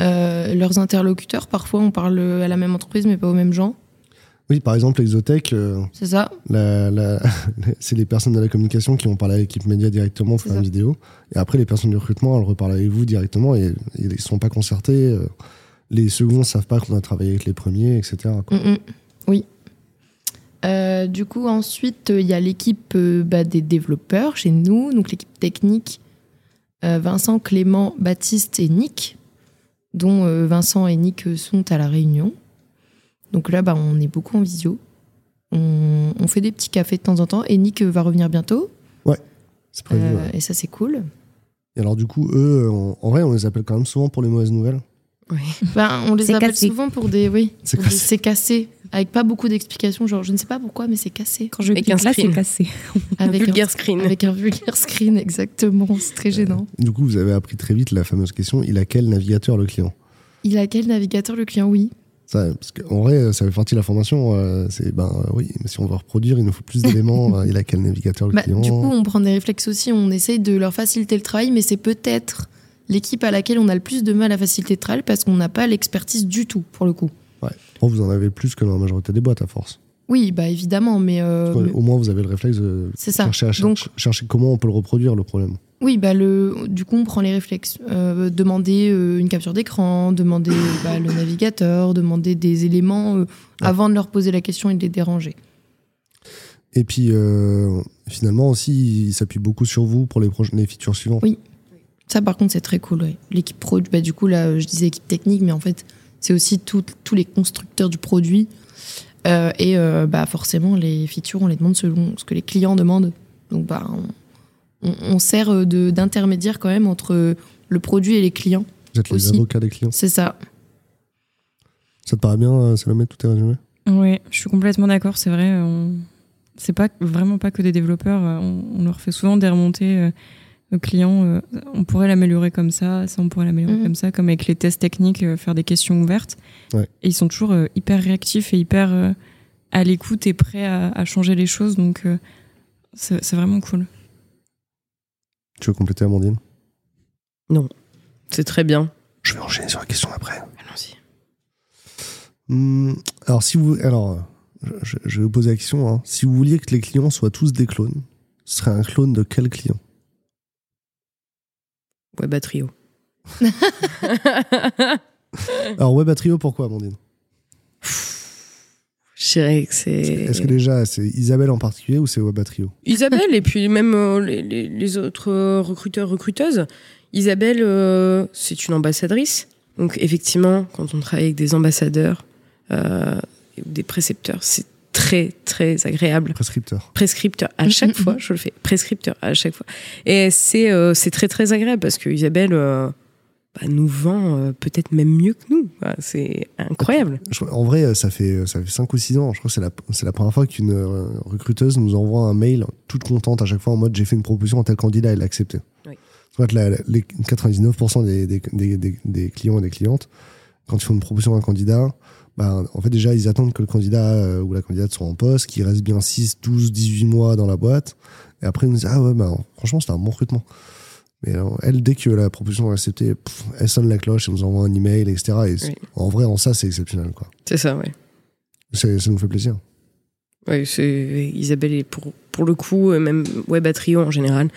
Euh, leurs interlocuteurs, parfois, on parle à la même entreprise, mais pas aux mêmes gens. Oui, par exemple, Exotech, euh, C'est ça. <laughs> c'est les personnes de la communication qui vont parler à l'équipe média directement, C'est faire une vidéo. Et après, les personnes du recrutement, elles reparlent avec vous directement et, et ils ne sont pas concertés. euh, les seconds ne savent pas qu'on a travaillé avec les premiers, etc. quoi. Mm, mm. Oui. Euh, du coup, ensuite, il y a l'équipe euh, bah, des développeurs chez nous, donc l'équipe technique. Vincent, Clément, Baptiste et Nick, dont Vincent et Nick sont à la réunion. Donc là, bah, on est beaucoup en visio. On, on fait des petits cafés de temps en temps et Nick euh, va revenir bientôt. C'est prévu. Euh, ouais. Et ça, c'est cool. Et alors, du coup, eux, euh, en, vrai, on les appelle quand même souvent pour les mauvaises nouvelles. Oui. <laughs> Ben, on les appelle cassé. souvent pour des. Oui, C'est cassé. c'est cassé. avec pas beaucoup d'explications. Genre, je ne sais pas pourquoi, mais c'est cassé. Quand je Avec clique un là, screen. c'est cassé. <laughs> Avec Vulgaire un, screen. avec un vulgaire screen, exactement. C'est très gênant. Du coup, vous avez appris très vite la fameuse question il a quel navigateur le client? Il a quel navigateur le client? Oui. Ça, Parce qu'en vrai, ça fait partie de la formation. euh, c'est ben euh, oui, mais si on veut reproduire, il nous faut plus d'éléments. euh, <laughs> il a quel navigateur le Bah, client du coup, on prend des réflexes aussi. On essaye de leur faciliter le travail, mais c'est peut-être l'équipe à laquelle on a le plus de mal à faciliter le travail parce qu'on n'a pas l'expertise du tout, pour le coup. Oh, vous en avez plus que dans la majorité des boîtes à force. Oui, bah évidemment, mais euh, Ouais, mais- Au moins, vous avez le réflexe de c'est ça. chercher, à cher- Donc, chercher comment on peut le reproduire, le problème. Oui, bah le, du coup, on prend les réflexes. Euh, demander euh, une capture d'écran, demander bah, le navigateur, demander des éléments euh, avant de leur poser la question et de les déranger. Et puis, euh, finalement, aussi, il s'appuie beaucoup sur vous pour les, les features suivantes. Oui. Ça, par contre, c'est très cool. ouais. L'équipe pro, bah, du coup, là, je disais équipe technique, mais en fait, c'est aussi tous les constructeurs du produit. Euh, et euh, bah, forcément, les features, on les demande selon ce que les clients demandent. Donc, bah, on, on- on sert euh, de- d'intermédiaire quand même entre le produit et les clients. Vous êtes les Aussi. avocats des clients. C'est ça. Ça te paraît bien, euh, Salomé, tout est résumé? Oui, je suis complètement d'accord. C'est vrai. On... C'est pas vraiment pas que des développeurs. euh, On, on leur fait souvent des remontées euh, aux clients. euh, on pourrait l'améliorer comme ça, ça on pourrait l'améliorer Mhm. comme ça, comme avec les tests techniques, euh, faire des questions ouvertes. Ouais. Et ils sont toujours euh, hyper réactifs et hyper euh, à l'écoute et prêts à, à changer les choses. Donc euh, c'est c'est vraiment cool. Tu veux compléter, Amandine? C'est très bien. Je vais enchaîner sur la question après. Allons-y. Hmm, alors, si vous, alors, je, je vais vous poser la question. hein. Si vous vouliez que les clients soient tous des clones, ce serait un clone de quel client? Web à trio. <laughs> Alors, Web Trio, pourquoi, Amandine? Je dirais que c'est. Est-ce que déjà, c'est Isabelle en particulier ou c'est Web Trio Isabelle et puis même euh, les, les- les autres euh, recruteurs, recruteuses. Isabelle, euh, c'est une ambassadrice. Donc effectivement, quand on travaille avec des ambassadeurs euh, ou des précepteurs, c'est très très agréable. Prescripteur. Prescripteur à chaque <laughs> fois, je le fais. Prescripteur à chaque fois. Et c'est euh, c'est très très agréable parce que Isabelle euh, bah, nous vend euh, peut-être même mieux que nous. Voilà, c'est incroyable. Je- En vrai, ça fait, ça fait 5 ou 6 ans. Je crois que c'est la, c'est la première fois qu'une euh, recruteuse nous envoie un mail toute contente à chaque fois en mode j'ai fait une proposition à tel candidat, elle l'a accepté. Oui. Fait, la- les 99% des, des, des, clients et des clientes, quand ils font une proposition à un candidat, bah, en fait, déjà, ils attendent que le candidat euh, ou la candidate soit en poste, qu'il reste bien 6, 12, 18 mois dans la boîte. Et après, ils nous disent Ah ouais, bah, franchement, c'était un bon recrutement. Mais alors, elle, dès que la proposition est acceptée, pff, elle sonne la cloche, elle nous envoie un email, etc. Et Oui. en vrai, en ça, c'est exceptionnel. Quoi. C'est ça, ouais. Ça nous fait plaisir. Oui, Isabelle et pour pour le coup, euh, même Web à trio en général,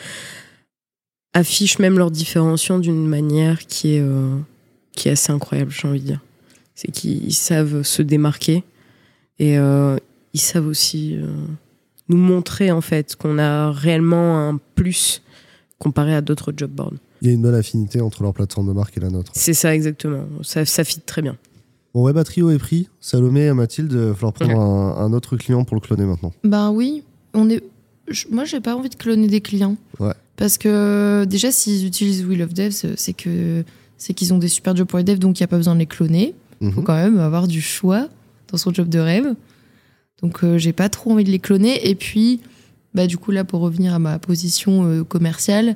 affichent même leur différenciation d'une manière qui est euh, qui est assez incroyable, j'ai envie de dire. C'est qu'ils savent se démarquer et euh, ils savent aussi euh, nous montrer en fait qu'on a réellement un plus comparé à d'autres job boards. Il y a une bonne affinité entre leur plateforme de marque et la nôtre. C'est ça exactement. Ça ça fit très bien. Bon, Web Trio est pris. Salomé et Mathilde, il va falloir prendre un, un autre client pour le cloner maintenant. Ben oui, on est. je- Moi, j'ai pas envie de cloner des clients. Ouais. Parce que déjà, s'ils utilisent We Love Devs, c'est que c'est qu'ils ont des super jobs pour les devs, donc il n'y a pas besoin de les cloner. Il Mhm. faut quand même avoir du choix dans son job de rêve. Donc, euh, j'ai pas trop envie de les cloner. Et puis, bah, du coup, là, pour revenir à ma position euh, commerciale,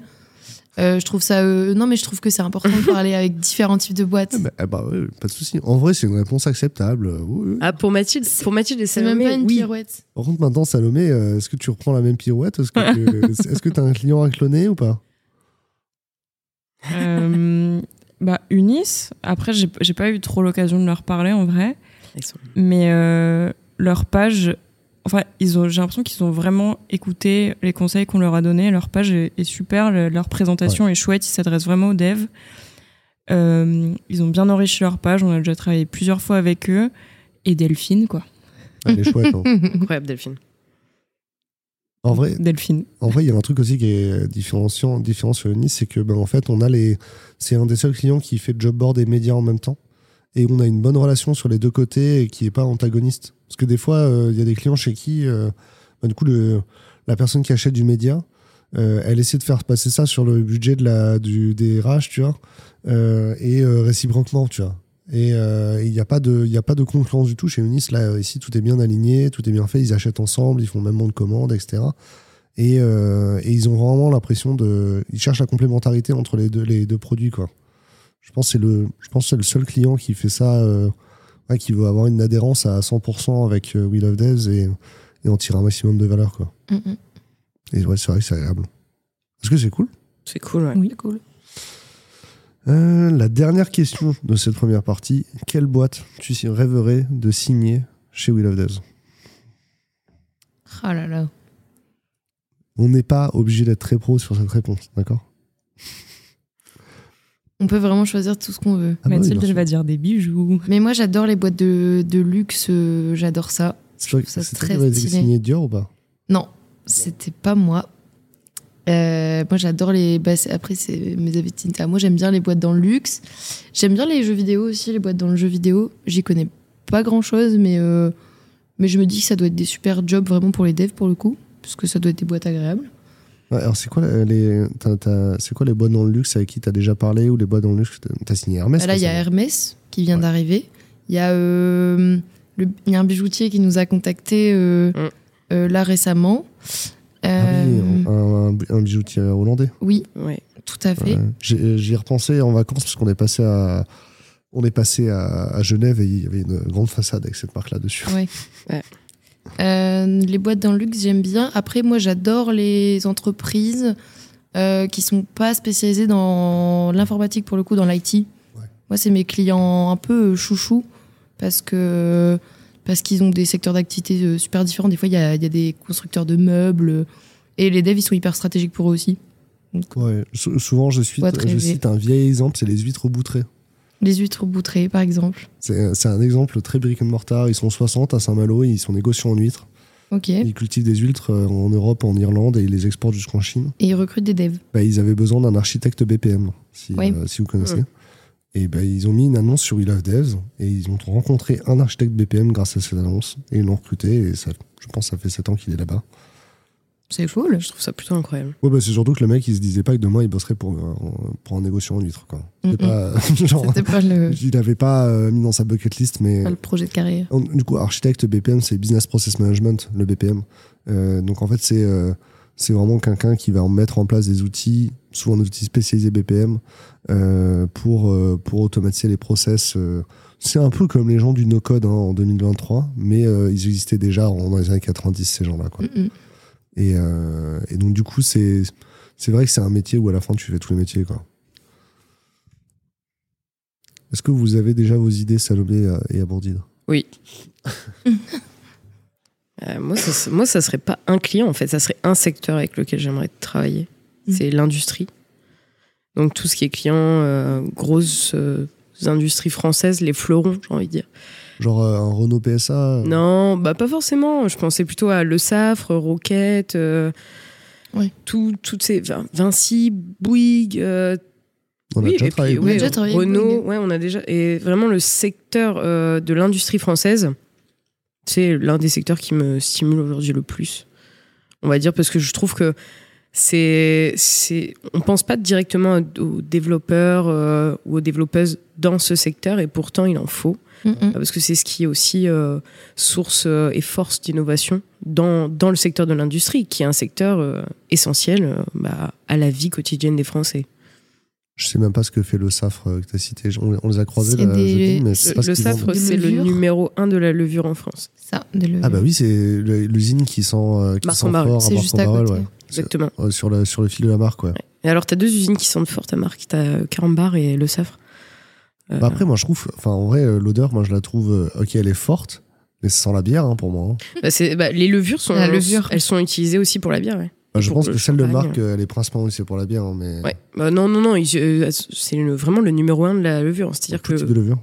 euh, je trouve ça. euh, non, mais je trouve que c'est important de <laughs> parler avec différents types de boîtes. Ah bah, ah bah ouais, pas de souci. En vrai, c'est une réponse acceptable. oui, oui. Ah pour Mathilde, pour Mathilde et c'est même pas une oui. pirouette. Par contre, maintenant, Salomé, euh, est-ce que tu reprends la même pirouette? Est-ce que tu <laughs> est-ce que as un client à cloner ou pas? Euh, bah, Unis, après, j'ai pas eu trop l'occasion de leur parler en vrai, mais euh, leur page, enfin, ils ont, j'ai l'impression qu'ils ont vraiment écouté les conseils qu'on leur a donnés. Leur page est, est super, le- leur présentation est chouette, ils s'adressent vraiment aux devs. Euh, ils ont bien enrichi leur page, on a déjà travaillé plusieurs fois avec eux. Et Delphine, quoi. Elle est chouette. hein. <laughs> Incroyable Delphine. En vrai, Delphine. En vrai, il y a un truc aussi qui est différenciant, différent sur Unis, c'est que ben, en fait, on a les, c'est un des seuls clients qui fait job board et médias en même temps, et on a une bonne relation sur les deux côtés et qui est pas antagoniste. Parce que des fois, euh, il y a des clients chez qui, euh, ben, du coup, la personne qui achète du média, euh, elle essaie de faire passer ça sur le budget de la, du, des RH, tu vois, et réciproquement, tu vois. Et il n'y a, pas de- y a pas de concurrence du tout chez Unis. Là, ici, tout est bien aligné, tout est bien fait. Ils achètent ensemble, ils font le même nombre de commandes, etc. Et, et ils ont vraiment l'impression de. Ils cherchent la complémentarité entre les deux, les deux produits, quoi. Je pense que c'est le, je pense c'est le seul client qui fait ça, euh, ouais, qui veut avoir une adhérence à 100% avec euh, We Love Devs et, et en tirer un maximum de valeur, quoi. Mm, mm. Et ouais, c'est vrai que c'est agréable. Est-ce que c'est cool? C'est cool, ouais. Oui. C'est cool. Euh, La dernière question de cette première partie quelle boîte tu rêverais de signer chez We Love Devs? Ah là là. On n'est pas obligé d'être très pro sur cette réponse, d'accord? On peut vraiment choisir tout ce qu'on veut. Ah bah oui, Mathilde, elle sûr. va dire des bijoux. Mais moi, j'adore les boîtes de, de luxe. euh, J'adore ça. C'est toi, toi très qui stylé. signé Dior ou pas? Non, c'était pas moi. Euh, moi, j'adore les. bah, après, c'est mes avis de. Moi, j'aime bien les boîtes dans le luxe. J'aime bien les jeux vidéo aussi, les boîtes dans le jeu vidéo. J'y connais pas grand chose, mais, euh, mais je me dis que ça doit être des super jobs vraiment pour les devs pour le coup. Parce que ça doit être des boîtes agréables. Ouais, Alors, c'est quoi la- les, c'est quoi les boîtes dans le luxe avec qui t'as déjà parlé ou les boîtes dans le luxe que t'as- T'as signé Hermès Bah là, il y a Hermès qui vient Ouais. d'arriver. Il y, a, euh, le- y a un bijoutier qui nous a contactés euh, Mm. euh, là récemment. Ah Euh, oui, un, un- un bijoutier hollandais. oui, Ouais. tout à fait. J'y ai repensé en vacances parce qu'on est passé à. On est passé à, à Genève et il y avait une grande façade avec cette marque-là dessus. Ouais. Ouais. Euh, les boîtes dans le luxe, j'aime bien. Après, moi, j'adore les entreprises euh, qui sont pas spécialisées dans l'informatique, pour le coup, dans l'IT. Ouais. Moi, c'est mes clients un peu euh, chouchous parce que parce qu'ils ont des secteurs d'activité euh, super différents. Des fois, il y a, il y a des constructeurs de meubles et les devs, ils sont hyper stratégiques pour eux aussi. Donc, Ouais, sou- souvent, je, Boîte je cite un vieil exemple, c'est les huîtres boutrées. Les huîtres boutrées, par exemple. C'est un exemple très brick and mortar. Ils sont 60 à Saint-Malo, ils sont négociants en huîtres. Ok. Et Ils cultivent des huîtres euh, en Europe, en Irlande et ils les exportent jusqu'en Chine. ils recrutent des devs. Bah, ils avaient besoin d'un architecte BPM, si, Oui. euh, si vous connaissez. Ouais. Et bah, ils ont mis une annonce sur We Love Devs et ils ont rencontré un architecte BPM grâce à cette annonce et ils l'ont recruté et ça, je pense que ça fait 7 ans qu'il est là-bas. C'est cool. Je trouve ça plutôt incroyable. Ouais, bah, c'est surtout que le mec il se disait pas que demain il bosserait pour, euh, pour un négociant en huîtres. Quoi. C'était Mm-mm. pas, <laughs> genre, C'était pas le, il avait pas euh, mis dans sa bucket list, mais pas le projet de carrière. Du coup, architecte BPM, c'est Business Process Management, le BPM. Euh, donc en fait, c'est c'est vraiment quelqu'un qui va en mettre en place des outils, souvent des outils spécialisés BPM, pour, pour automatiser les process. c'est un peu comme les gens du no-code hein, en 2023, mais ils existaient déjà en- dans les années 90, ces gens-là. quoi. Mm. Et, euh, et donc du coup, c'est c'est vrai que c'est un métier où à la fin, tu fais tous les métiers. quoi. Est-ce que vous avez déjà vos idées, Salomé euh, et Abordide Oui. <laughs> Euh, moi, ça, moi, ça serait pas un client, en fait, ça serait un secteur avec lequel j'aimerais travailler. Mm. C'est l'industrie. Donc, tout ce qui est client, euh, grosses euh, industries françaises, les fleurons, j'ai envie de dire. Genre euh, un Renault PSA euh, Non, bah pas forcément. Je pensais plutôt à Le Safre, Roquette, euh, Ouais. tout, toutes ces. Vin- Vinci, Bouygues. euh, On a déjà travaillé. puis, On a ouais, déjà travaillé avec Renault, Bouygues. ouais, on a déjà. Et vraiment, le secteur euh, de l'industrie française, c'est l'un des secteurs qui me stimule aujourd'hui le plus. On va dire parce que je trouve que c'est. c'est on pense pas directement aux développeurs euh, ou aux développeuses dans ce secteur et pourtant il en faut. Mm, mm. Parce que c'est ce qui est aussi euh, source euh, et force d'innovation dans, dans le secteur de l'industrie, qui est un secteur euh, essentiel euh, bah, à la vie quotidienne des Français. Je sais même pas ce que fait le Safre que tu as cité. On, on les a croisés C'est là, des- jeudi, mais Le, pas ce le qu'ils Safre, c'est le numéro un de la levure en France. Ça, de le... Ah bah oui, c'est l'usine qui sent, euh, qui sent fort à c'est juste à côté. ouais. Exactement. Sur, le, sur le fil de la marque, ouais. Et alors, tu as deux usines qui sentent fort ta marque. Tu as Carambar et le Safre. Euh, Bah après, moi, je trouve, enfin, en vrai, euh, l'odeur, moi, je la trouve, euh, ok, elle est forte, mais ça sent la bière hein, pour moi. hein. bah, bah, les levures sont, La levure. elles sont utilisées aussi pour la bière. Ouais. Bah, je pense que celle de marque, elle est principalement aussi pour la bière, hein, mais Ouais. Bah, non, non, non. euh, C'est vraiment le numéro un de la levure. C'est-à-dire tout que type de levure.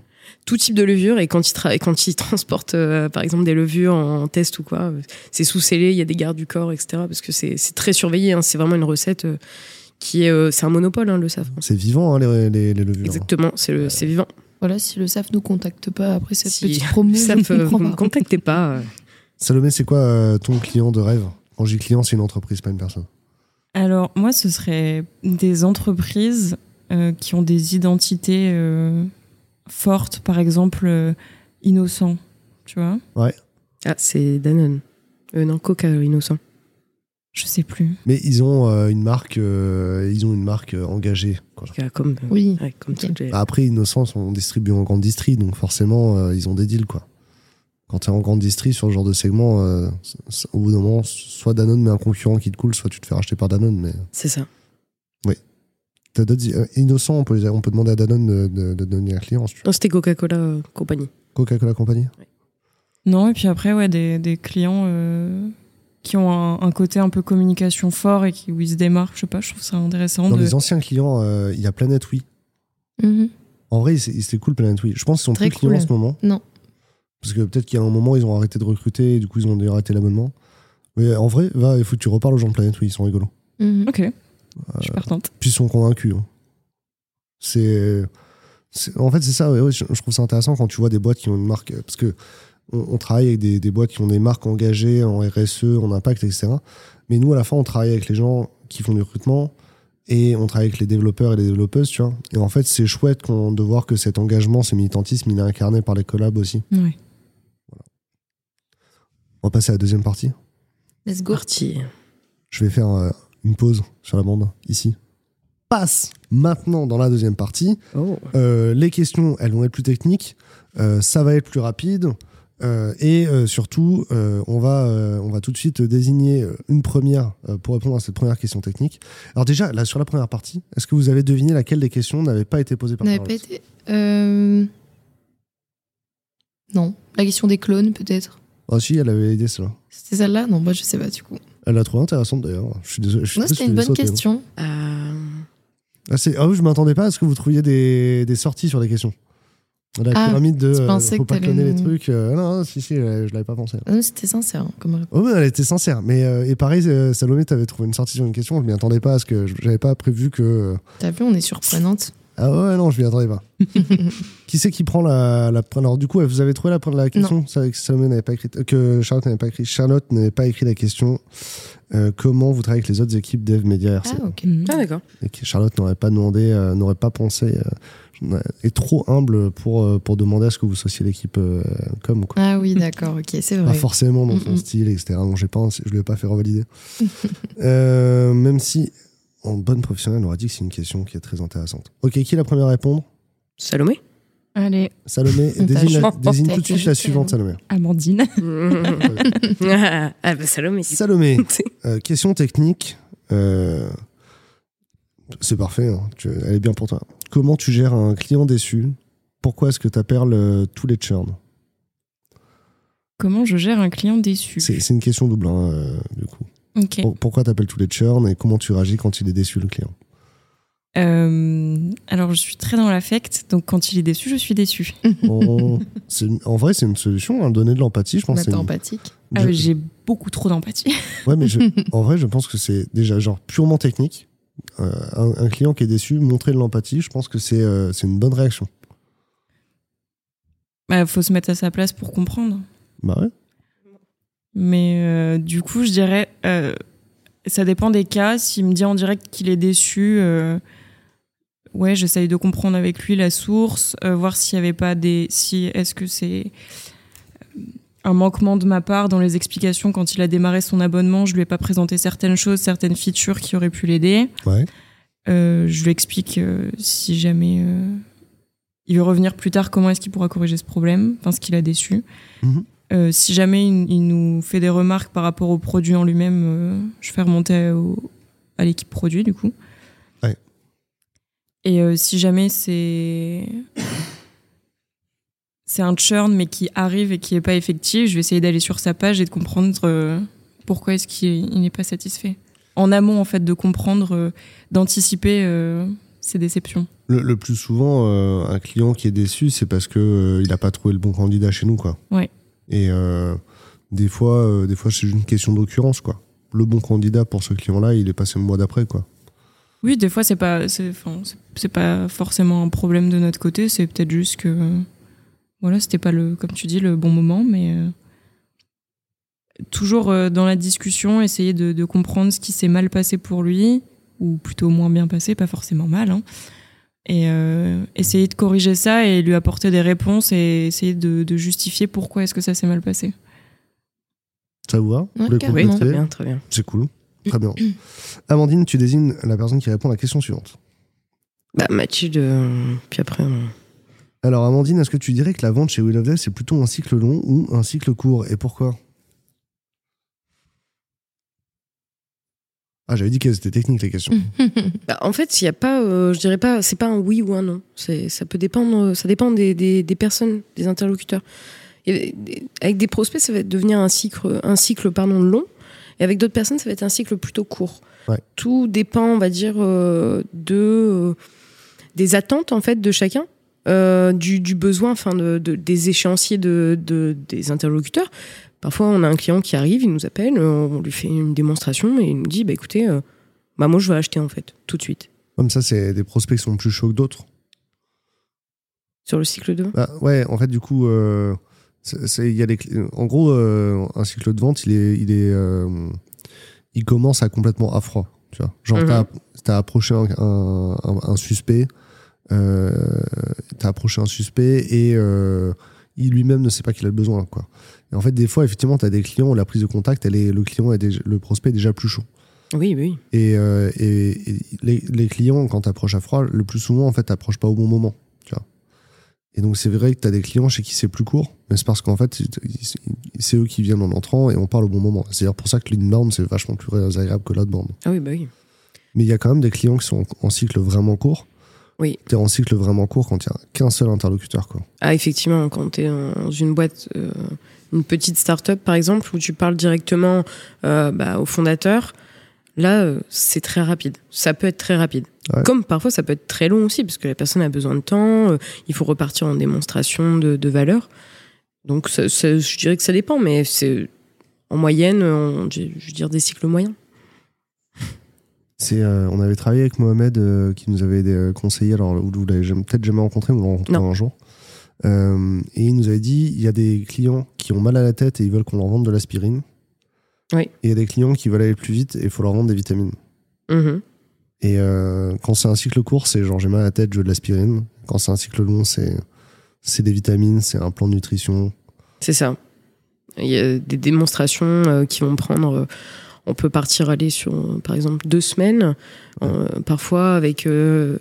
tout type de levure et quand ils, tra- et quand ils transportent euh, par exemple des levures en test ou quoi, euh, c'est sous scellé, il y a des gardes du corps, etc. Parce que c'est c'est très surveillé, hein, c'est vraiment une recette euh, qui est. euh, c'est un monopole, hein, le safre. C'est vivant, hein, les, les, les levures. Exactement, c'est le- c'est vivant. Voilà, si le SAF nous contacte pas après cette Si petite promo, ça <laughs> je ne peut, comprends vous me pas. contactez pas. euh. Salomé, c'est quoi euh, ton client de rêve? Quand je dis client, c'est une entreprise, pas une personne. Alors, moi, ce serait des entreprises euh, qui ont des identités euh, forte, par exemple, euh, innocent, tu vois? Ah, c'est Danone. Euh, non, Coca, euh, innocent. Je sais plus. Mais ils ont euh, une marque, euh, ils ont une marque euh, engagée. quoi. Comme, Oui. ouais, comme Bah, Après, Innocent sont distribués en grande distrie, donc forcément, euh, ils ont des deals, quoi. Quand t'es en grande distrie sur ce genre de segment, euh, au bout d'un moment, soit Danone met un concurrent qui te coule, soit tu te fais racheter par Danone. Mais C'est ça. t'as d'autres euh, Innocent, on peut, les- on peut demander à Danone de, de- de devenir client. si tu. Non, c'était Coca-Cola compagnie. Coca-Cola Company. Non, et puis après, ouais, des, des clients euh, qui ont un, un côté un peu communication fort et qui, où ils se démarquent, je sais pas, je trouve ça intéressant. Dans de... les anciens clients, euh, il y a Planète Oui. Mhm. En vrai, c'était cool Planète Oui. Je pense qu'ils sont Très plus clients cool. en ce moment. Non. Parce que peut-être qu'il y a un moment, ils ont arrêté de recruter, et du coup, ils ont dû arrêter l'abonnement. Mais en vrai, va, il faut que tu reparles aux gens de Planète Oui, ils sont rigolos. Mhm. Ok, je suis partante. Puis ils sont convaincus. hein. C'est. c'est- En fait, c'est ça, ouais, ouais, je, je trouve ça intéressant quand tu vois des boîtes qui ont une marque. Parce que on, on travaille avec des, des boîtes qui ont des marques engagées en RSE, en impact, etc. Mais nous, à la fin, on travaille avec les gens qui font du recrutement et on travaille avec les développeurs et les développeuses, tu vois. Et en fait, c'est chouette qu'on- de voir que cet engagement, ce militantisme, il est incarné par les collabs aussi. Ouais. On va passer à la deuxième partie. Let's go. Parti. Je vais faire euh, une pause sur la bande, ici. Passe maintenant dans la deuxième partie. Oh. Euh, les questions, elles vont être plus techniques, euh, ça va être plus rapide, euh, et euh, surtout, euh, on, va, euh, on va tout de suite désigner une première euh, pour répondre à cette première question technique. Alors déjà, là, sur la première partie, est-ce que vous avez deviné laquelle des questions n'avait pas été posée par N'avait pas été. euh, Non. La question des clones, peut-être. Ah si, elle avait aidé cela. C'était celle-là? Non, bah, je sais pas, du coup. Elle l'a trouvé intéressante d'ailleurs. Je suis désolé. Triste, c'était une bonne hein. question. Euh, Ah, ah oui, je m'attendais pas à ce que vous trouviez des, des sorties sur des questions. La Ah, pyramide de je euh, pensais faut que pas cloner les trucs. euh, non, non, si, si, je je l'avais pas pensé. Ah non, C'était sincère hein, comme réponse. Oh, mais elle était sincère. Mais, euh, et pareil, euh, Salomé, t'avais trouvé une sortie sur une question. Je m'y attendais pas parce que je- j'avais pas prévu que. euh, T'as vu, on est surprenante. Ah ouais, non, je m'y attendais pas. <laughs> qui c'est qui prend la, la. Alors, du coup, vous avez trouvé la, la question? Que Salomé n'avait pas écrit. euh, Que Charlotte n'avait pas écrit. Charlotte n'avait pas écrit la question. euh, comment vous travaillez avec les autres équipes Dev Media RC Ah, ok. Ah, d'accord. Et que Charlotte n'aurait pas demandé, euh, n'aurait pas pensé. Est trop humble pour, euh, pour demander à ce que vous soyez l'équipe euh, com. Quoi. Ah oui, d'accord, ok, c'est Pas vrai. forcément dans son style, etc. Donc j'ai pas, je lui ai pas fait revalider. <laughs> Euh, même si, en bonne professionnelle, on aurait dit que c'est une question qui est très intéressante. Ok, qui est la première à répondre? Salomé Allez, Salomé, <laughs> désigne, la- tout de suite la suivante, Salomé. Amandine. ah, <laughs> ah, bah Salomé. Salomé, euh, question technique. euh, c'est parfait, hein, tu- elle est bien pour toi. Comment tu gères un client déçu? Pourquoi est-ce que tu appelles tous les churns? Comment je gère un client déçu? C'est une question double, hein, euh, du coup. Pourquoi tu appelles tous les churns et comment tu réagis quand il est déçu, le client? Euh, alors, je suis très dans l'affect, donc quand il est déçu, je suis <laughs> <laughs> une- en vrai, c'est une solution, hein, donner de l'empathie, je pense. Bah, une- empathique. Ah, je- J'ai beaucoup trop d'empathie. <laughs> Ouais, mais je- en vrai, je pense que c'est déjà genre purement technique. Euh, un, un client qui est déçu, montrer de l'empathie, je pense que c'est euh, une bonne réaction. Bah, faut se mettre à sa place pour comprendre. Bah ouais. Mais euh, du coup, je dirais, ça dépend des cas. S'il me dit en direct qu'il est déçu, ouais, j'essaye de comprendre avec lui la source, euh, voir s'il n'y avait pas des, si est-ce que c'est un manquement de ma part dans les explications quand il a démarré son abonnement, je lui ai pas présenté certaines choses, certaines features qui auraient pu l'aider. Ouais. Euh, je lui explique euh, si jamais euh, il veut revenir plus tard, comment est-ce qu'il pourra corriger ce problème, enfin ce qu'il a déçu. Mhm. Si jamais il, il nous fait des remarques par rapport au produit en lui-même, je fais remonter au- à l'équipe produit du coup. Ouais. Et si jamais c'est c'est un churn mais qui arrive et qui est pas effectif, je vais essayer d'aller sur sa page et de comprendre euh, pourquoi est-ce qu'il il n'est pas satisfait. En amont en fait de comprendre, euh, d'anticiper euh, ses déceptions. Le, le plus souvent, euh, un client qui est déçu, c'est parce que il n'a pas trouvé le bon candidat chez nous, quoi. Ouais. Et des fois, des fois, c'est une question d'occurrence, quoi. Le bon candidat pour ce client-là, il est passé le mois d'après, quoi. Oui, des fois c'est pas c'est pas forcément un problème de notre côté, c'est peut-être juste que voilà, c'était pas le comme tu dis le bon moment mais euh, toujours euh, dans la discussion essayer de, de comprendre ce qui s'est mal passé pour lui ou plutôt moins bien passé, pas forcément mal hein. et euh, essayer de corriger ça et lui apporter des réponses et essayer de, de justifier pourquoi est-ce que ça s'est mal passé. Ça vous va? Ouais. Oui, très bien, très bien. C'est cool. Très bien. Amandine, tu désignes la personne qui répond à la question suivante. Bah, Mathilde, euh, puis après. euh, Alors, Amandine, est-ce que tu dirais que la vente chez Will of Death, c'est plutôt un cycle long ou un cycle court Et pourquoi? Ah, j'avais dit qu'elles étaient techniques, les questions. <laughs> Bah, en fait, il y a pas, euh, je dirais pas, c'est pas un oui ou un non. Ça peut dépendre, ça dépend des, des, des personnes, des interlocuteurs. Et avec des prospects, ça va devenir un cycle, un cycle pardon long, et avec d'autres personnes, ça va être un cycle plutôt court. Ouais. Tout dépend, on va dire, euh, de euh, des attentes en fait de chacun, euh, du, du besoin, enfin, de, de- des échéanciers de, de- des interlocuteurs. Parfois, on a un client qui arrive, il nous appelle, on lui fait une démonstration et il nous dit, bah écoutez. euh, bah moi je veux acheter en fait, tout de suite. Comme ça, c'est des prospects qui sont plus chauds que d'autres. Sur le cycle de Bah, ouais, en fait, du coup, euh, c'est- y a des en gros, un cycle de vente, il est, il est, il commence à complètement à froid. Tu vois, genre Mhm. t'as, t'as approché un, un- un- un suspect, euh, t'as approché un suspect et euh, il lui-même ne sait pas qu'il a besoin, quoi. Et en fait, des fois, effectivement, t'as des clients où la prise de contact, elle est, le client est déjà- le prospect est déjà plus chaud. Oui, oui. Et, euh, et- et les, les clients, quand tu approches à froid, le plus souvent, en fait, t'approches pas au bon moment. Tu vois. Et donc, c'est vrai que tu as des clients chez qui c'est plus court, mais c'est parce qu'en fait, c'est eux qui viennent en entrant et on parle au bon moment. C'est d'ailleurs pour ça que l'inbound, c'est vachement plus agréable que l'outbound. Ah oui, bah oui. Mais il y a quand même des clients qui sont en cycle vraiment court. Oui. Tu es en cycle vraiment court quand il n'y a qu'un seul interlocuteur. Quoi. Ah, effectivement, quand tu es dans une boîte, euh, une petite start-up par exemple, où tu parles directement euh, bah, au fondateur, là, euh, c'est très rapide. Ça peut être très rapide. Ouais. Comme parfois, ça peut être très long aussi, parce que la personne a besoin de temps, il faut repartir en démonstration de, de valeur. Donc, ça- ça- je dirais que ça dépend, mais c'est en moyenne, on- je je veux dire des cycles moyens. C'est, euh, on avait travaillé avec Mohamed euh, qui nous avait euh, conseillé, alors vous, vous l'avez peut-être jamais rencontré, vous l'avez rencontré Non. un jour. Euh, et il nous avait dit il y a des clients qui ont mal à la tête et ils veulent qu'on leur vende de l'aspirine. Oui. Et il y a des clients qui veulent aller plus vite et il faut leur vendre des vitamines. Mhm. Et quand c'est un cycle court, c'est genre j'ai mal à la tête, je veux de l'aspirine. Quand c'est un cycle long, c'est, c'est des vitamines, c'est un plan de nutrition. C'est ça. Il y a des démonstrations qui vont prendre. On peut partir aller sur, par exemple, deux semaines. Euh, parfois, avec euh,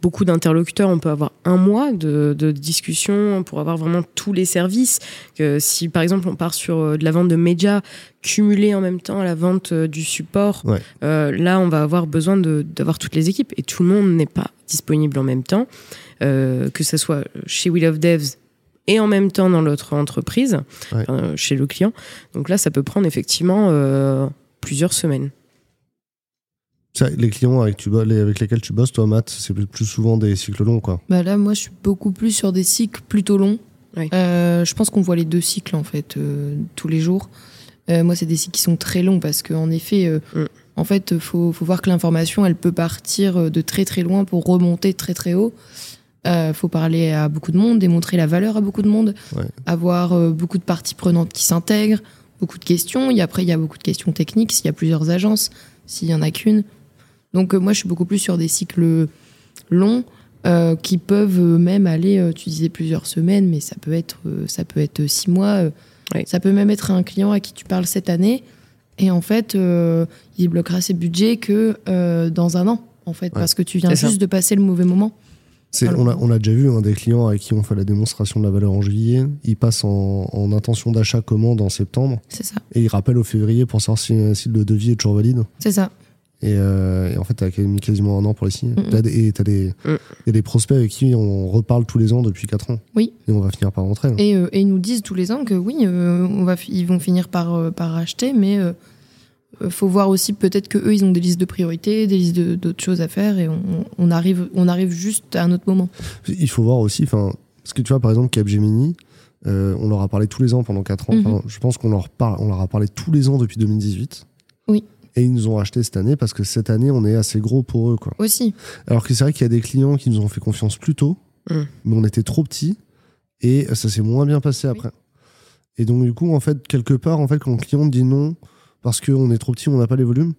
beaucoup d'interlocuteurs, on peut avoir un mois de, de discussion pour avoir vraiment tous les services. Que si, par exemple, on part sur euh, de la vente de médias cumulée en même temps à la vente du support, Ouais. euh, là, on va avoir besoin d'avoir toutes les équipes. Et tout le monde n'est pas disponible en même temps. Que ce soit chez Will of Devs et en même temps dans l'autre entreprise, Ouais. euh, chez le client. Donc là, ça peut prendre effectivement euh, plusieurs semaines. Ça, les clients avec, tu, bo- les- avec lesquels tu bosses, toi, Matt, c'est plus- souvent des cycles longs, quoi. Bah là, moi, je suis beaucoup plus sur des cycles plutôt longs. Oui. Euh, je pense qu'on voit les deux cycles, en fait, euh, tous les jours. Euh, moi, c'est des cycles qui sont très longs parce qu'en effet, euh, Mm. en fait, faut, faut voir que l'information, elle peut partir de très très loin pour remonter très très haut. Euh, faut parler à beaucoup de monde, démontrer la valeur à beaucoup de monde, Ouais. avoir euh, beaucoup de parties prenantes qui s'intègrent, beaucoup de questions. Et après, il y a beaucoup de questions techniques s'il y a plusieurs agences, s'il y en a qu'une. Donc, euh, moi, je suis beaucoup plus sur des cycles longs euh, qui peuvent euh, même aller, euh, tu disais plusieurs semaines, mais ça peut être, ça peut être six mois. Oui. Ça peut même être un client à qui tu parles cette année. Et en fait, il bloquera ses budgets que dans un an, en fait, Ouais. parce que tu viens juste de passer le mauvais moment. On, a, on a déjà vu des clients avec qui on fait la démonstration de la valeur en juillet. Il passe en, en intention d'achat commande en septembre C'est ça. et il rappelle au février pour savoir si, si le devis est toujours valide. C'est ça. Et, euh, et en fait, t'as mis quasiment un an pour les signer. Des- Et t'as des, Mm. des prospects avec qui on reparle tous les ans depuis 4 ans. Oui. Et on va finir par rentrer. Et, euh, et ils nous disent tous les ans que oui, euh, on va, ils vont finir par, par acheter, mais faut voir aussi peut-être que eux ils ont des listes de priorités, des listes de- d'autres choses à faire, et on, on arrive, on arrive juste à un autre moment. Il faut voir aussi, enfin, parce que tu vois, par exemple, Capgemini, euh, on leur a parlé tous les ans pendant 4 ans. Mhm. Je pense qu'on leur, parle, on leur a parlé tous les ans depuis 2018. Oui. Et ils nous ont acheté cette année parce que cette année, on est assez gros pour eux. Quoi. Aussi. Alors que c'est vrai qu'il y a des clients qui nous ont fait confiance plus tôt, Mm. mais on était trop petits et ça s'est moins bien passé après. Et donc, du coup, en fait, quelque part, en fait, quand le client dit non parce qu'on est trop petit, on n'a pas les volumes,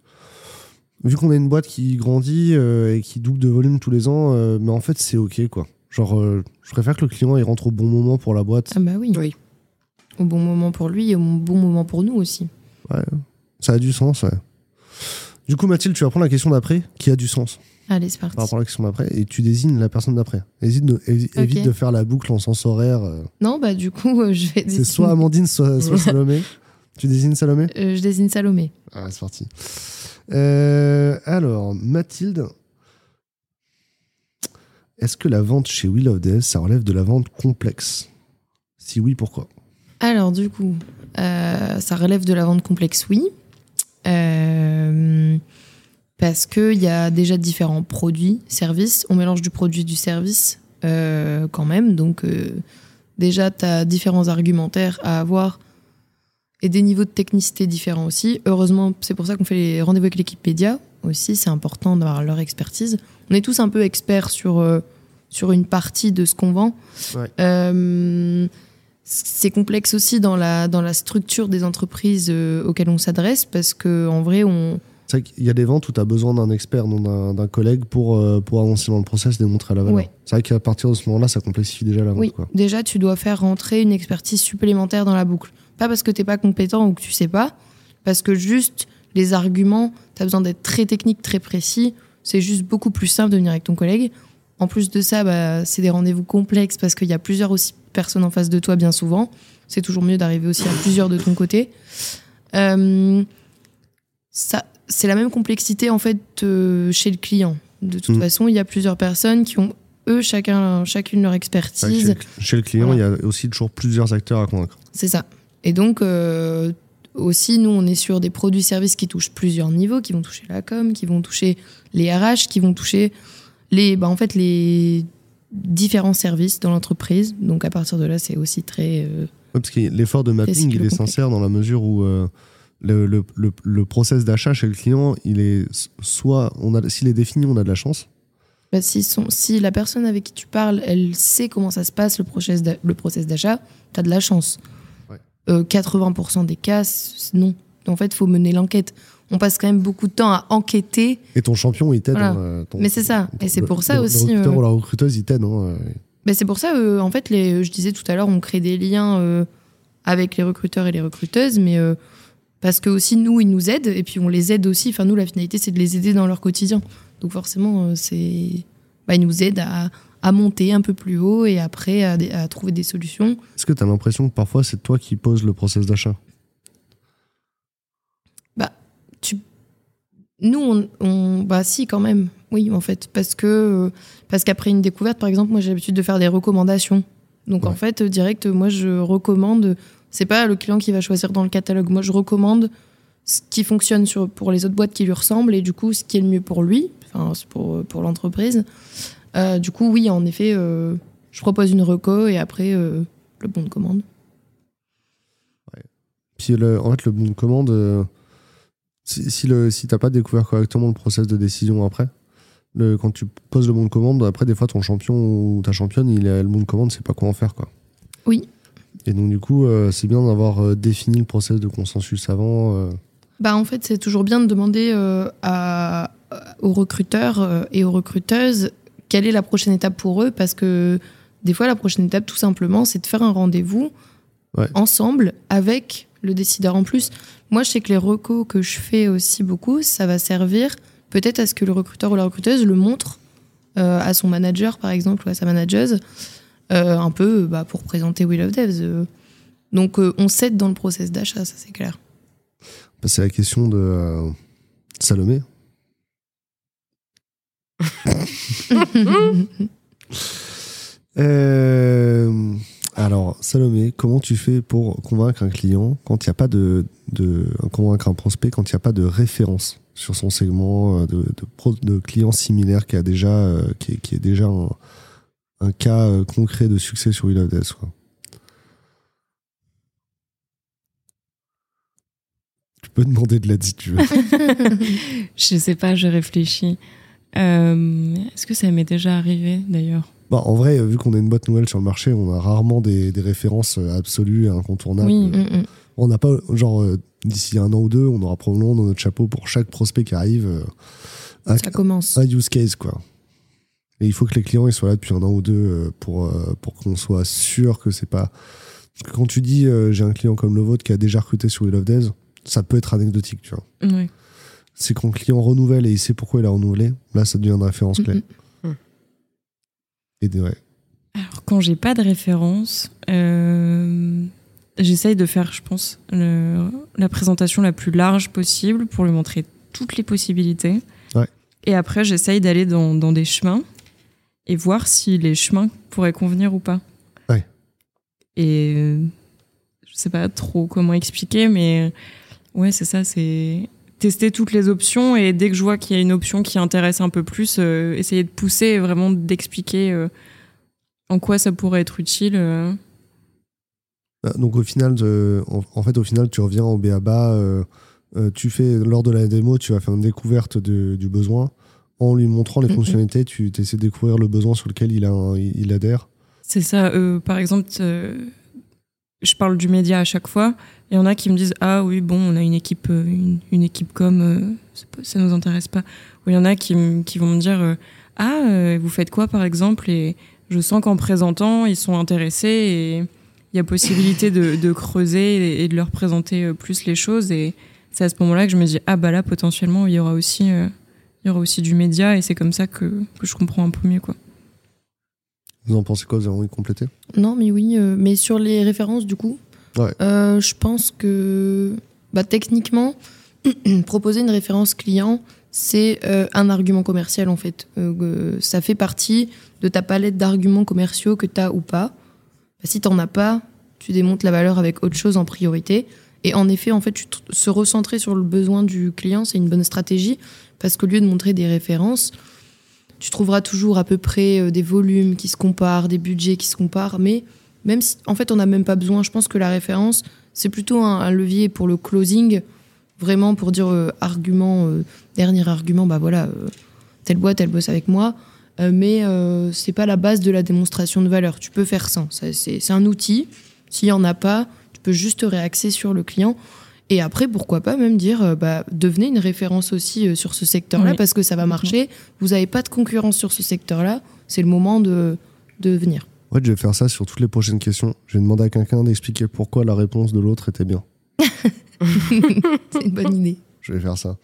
vu qu'on a une boîte qui grandit euh, et qui double de volume tous les ans, euh, mais en fait, c'est OK, quoi. Genre, euh, je préfère que le client il rentre au bon moment pour la boîte. Ah bah oui. Oui. Au bon moment pour lui et au bon moment pour nous aussi. Ça a du sens, ouais. Du coup, Mathilde, tu vas prendre la question d'après, qui a du sens Allez, c'est parti. par rapport à la question d'après, et tu désignes la personne d'après. Évite de faire la boucle en sens horaire. euh. Non, bah du coup, euh, <laughs> je vais C'est soit Amandine, soit, soit Salomé. <laughs> Tu désignes Salomé? Euh, je désigne Salomé. Ah, c'est parti. Euh, alors, Mathilde, est-ce que la vente chez Will of Death, ça relève de la vente complexe? Si oui, pourquoi? Alors du coup, euh, ça relève de la vente complexe, oui. Euh, parce qu'il y a déjà différents produits, services. On mélange du produit et du service euh, quand même. Donc déjà, tu as différents argumentaires à avoir et des niveaux de technicité différents aussi. Heureusement, c'est pour ça qu'on fait les rendez-vous avec l'équipe Pédia aussi. C'est important d'avoir leur expertise. On est tous un peu experts sur, euh, sur une partie de ce qu'on vend. Ouais. Euh, c'est complexe aussi dans la, dans la structure des entreprises euh, auxquelles on s'adresse parce que en vrai, on, C'est vrai qu'il y a des ventes où tu as besoin d'un expert, non d'un d'un collègue pour, euh, pour avancer dans le process, démontrer la valeur. Ouais. C'est vrai qu'à partir de ce moment-là, ça complexifie déjà la vente. Oui, Quoi. déjà, tu dois faire rentrer une expertise supplémentaire dans la boucle. Pas parce que t'es pas compétent ou que tu sais pas, parce que juste les arguments, tu as besoin d'être très technique, très précis. C'est juste beaucoup plus simple de venir avec ton collègue. En plus de ça, bah, c'est des rendez-vous complexes parce qu'il y a plusieurs aussi personnes en face de toi bien souvent. C'est toujours mieux d'arriver aussi à plusieurs de ton côté. Euh, ça, c'est la même complexité en fait euh, chez le client. De toute Mm. façon, il y a plusieurs personnes qui ont eux chacun, chacune leur expertise. Chez, le- chez le client, il y a aussi toujours plusieurs acteurs à convaincre. C'est ça. Et donc, euh, aussi, nous, on est sur des produits-services qui touchent plusieurs niveaux, qui vont toucher la com, qui vont toucher les RH, qui vont toucher les, bah, en fait, les différents services dans l'entreprise. Donc, à partir de là, c'est aussi très. euh, Ouais, parce que l'effort de mapping, il est sincère dans la mesure où euh, le, le, le, le process d'achat chez le client, il est soit, on a, s'il est défini, on a de la chance. bah, si, son- si la personne avec qui tu parles, elle sait comment ça se passe, le process d'a- le process d'achat, tu as de la chance. Ouais. Euh, 80% des cas, non. En fait, il faut mener l'enquête. On passe quand même beaucoup de temps à enquêter Et ton champion, il t'aide. Voilà. hein, euh, Mais c'est ça. ton- Et c'est pour ça le- aussi, Le recruteur euh, ou la recruteuse, il t'aide. hein. Ben, c'est pour ça, euh, en fait, les, je disais tout à l'heure, on crée des liens euh, avec les recruteurs et les recruteuses, mais euh, parce que aussi nous, ils nous aident et puis on les aide aussi. Enfin, nous, la finalité, c'est de les aider dans leur quotidien. Donc forcément, c'est, bah, ils nous aident à, à monter un peu plus haut et après à, trouver des solutions. Est-ce que tu as l'impression que parfois, c'est toi qui poses le process d'achat? Tu, nous, on, on- bah si quand même, oui en fait, parce que parce qu'après une découverte, par exemple, moi j'ai l'habitude de faire des recommandations. Donc en fait, direct, moi je recommande. C'est pas le client qui va choisir dans le catalogue. Moi je recommande ce qui fonctionne sur, pour les autres boîtes qui lui ressemblent et du coup ce qui est le mieux pour lui, enfin pour pour l'entreprise. Euh, du coup, oui, en effet, euh, je propose une reco et après euh, le bon de commande. Puis le- en fait, le bon de commande, si, si, le, si t'as pas découvert correctement le process de décision après, le, quand tu poses le bon de commande, après, des fois, ton champion ou ta championne, il a le bon de commande, c'est pas quoi en faire. Quoi. Oui. Et donc, du coup, c'est bien d'avoir défini le process de consensus avant. Bah, en fait, c'est toujours bien de demander euh, à, aux recruteurs et aux recruteuses quelle est la prochaine étape pour eux, parce que des fois, la prochaine étape, tout simplement, c'est de faire un rendez-vous Ouais. ensemble avec le décideur en plus. Moi, je sais que les recos que je fais aussi beaucoup, ça va servir peut-être à ce que le recruteur ou la recruteuse le montre euh, à son manager, par exemple, ou à sa manageuse, euh, un peu bah, pour présenter Will of Devs. Donc, euh, on s'aide dans le process d'achat, ça c'est clair. Bah, c'est la question de Salomé. <laughs> Euh, alors, Salomé, comment tu fais pour convaincre un client quand il n'y a pas de, de convaincre un prospect quand il n'y a pas de référence sur son segment euh, de, de, de clients similaires qui a déjà euh, qui, est, qui est déjà un, un cas euh, concret de succès sur Will of Death, quoi? Tu peux demander de l'aide si tu veux. <laughs> <laughs> Je sais pas, je réfléchis. Euh, Est-ce que ça m'est déjà arrivé d'ailleurs Bah, en vrai, vu qu'on est une boîte nouvelle sur le marché, on a rarement des, des références euh, absolues et incontournables. Oui. Mm, mm. On n'a pas, genre, euh, d'ici un an ou deux, on aura probablement dans notre chapeau pour chaque prospect qui arrive euh, un, Ça commence. un use case, quoi. Et il faut que les clients ils soient là depuis un an ou deux euh, pour, euh, pour qu'on soit sûr que c'est pas. Parce que quand tu dis euh, j'ai un client comme le vôtre qui a déjà recruté sur We Love Days, ça peut être anecdotique, tu vois. Ouais. C'est quand le client renouvelle et il sait pourquoi il a renouvelé, là ça devient une référence clé. Mhm. Et des- ouais. Alors, quand j'ai pas de référence, euh, j'essaye de faire, je pense, le- la présentation la plus large possible pour lui montrer toutes les possibilités. Ouais. Et après, j'essaye d'aller dans, dans des chemins et voir si les chemins pourraient convenir ou pas. Ouais. Et euh, je sais pas trop comment expliquer, mais ouais, c'est ça, c'est tester toutes les options et dès que je vois qu'il y a une option qui intéresse un peu plus, euh, essayer de pousser et vraiment d'expliquer euh, en quoi ça pourrait être utile. euh. Ah, Donc au final, en, en fait, au final, tu reviens au BABA, tu fais lors de la démo, tu vas faire une découverte de- du besoin. En lui montrant les Mhm. fonctionnalités, tu essaies de découvrir le besoin sur lequel il, a un- il, il adhère. C'est ça. par exemple, je parle du média à chaque fois. Il y en a qui me disent Ah oui, bon, on a une équipe, euh, une, une équipe comme, euh, ça nous intéresse pas. Ou il y en a qui, qui vont me dire euh, Ah, euh, vous faites quoi par exemple? Et je sens qu'en présentant, ils sont intéressés et il y a possibilité de, creuser et, de leur présenter plus les choses. Et c'est à ce moment-là que je me dis Ah, bah là, potentiellement, il y aura aussi, il y aura aussi du média et c'est comme ça que, que je comprends un peu mieux. Quoi. Vous en pensez quoi? Vous avez envie de compléter? Non, mais oui, euh, mais sur les références, du coup, Ouais. euh, je pense que bah, techniquement, <clears throat> proposer une référence client, c'est euh, un argument commercial en fait. Ça fait partie de ta palette d'arguments commerciaux que tu as ou pas. Bah, si tu n'en as pas, tu démontes la valeur avec autre chose en priorité. Et en effet, en fait, tu se recentrer sur le besoin du client, c'est une bonne stratégie parce qu'au lieu de montrer des références, tu trouveras toujours à peu près euh, des volumes qui se comparent, des budgets qui se comparent, mais même si, en fait, on n'a même pas besoin. Je pense que la référence, c'est plutôt un, levier pour le closing, vraiment pour dire euh, argument, euh, dernier argument, bah voilà, telle boîte, elle bosse avec moi, mais c'est pas la base de la démonstration de valeur. Tu peux faire sans. Ça, c'est un outil. S'il y en a pas, tu peux juste te réaxer sur le client. Et après, pourquoi pas même dire, euh, bah, devenez une référence aussi euh, sur ce secteur-là, Oui. parce que ça va marcher. Vous n'avez pas de concurrence sur ce secteur-là. C'est le moment de, de venir. En fait, je vais faire ça sur toutes les prochaines questions. Je vais demander à quelqu'un d'expliquer pourquoi la réponse de l'autre était bien. <laughs> C'est une bonne idée. Je vais faire ça.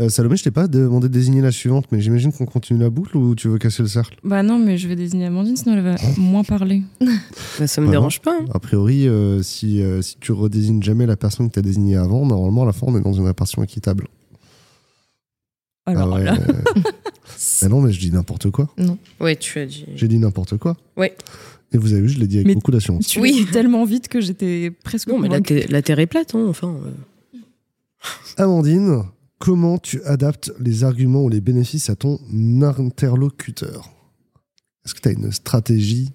Euh, Salomé, je t'ai pas demandé de désigner la suivante, mais j'imagine qu'on continue la boucle ou tu veux casser le cercle? Bah non, mais je vais désigner Amandine, sinon elle va moins parler. <laughs> Bah, ça me Bah dérange pas. hein. A priori, euh, si, euh, si tu redésignes jamais la personne que tu as désignée avant, normalement, à la fin, on est dans une répartition équitable. Alors Ah ouais, là, euh, bah non, mais je dis n'importe quoi. Ouais, tu as dit. J'ai dit n'importe quoi. Ouais. Et vous avez vu, je l'ai dit avec Mais- beaucoup d'assurance. tu Oui. tellement vite que j'étais presque Non, mais la, convaincue. terre- la terre est plate, hein, enfin. Euh. Amandine, comment tu adaptes les arguments ou les bénéfices à ton interlocuteur? Est-ce que tu as une stratégie,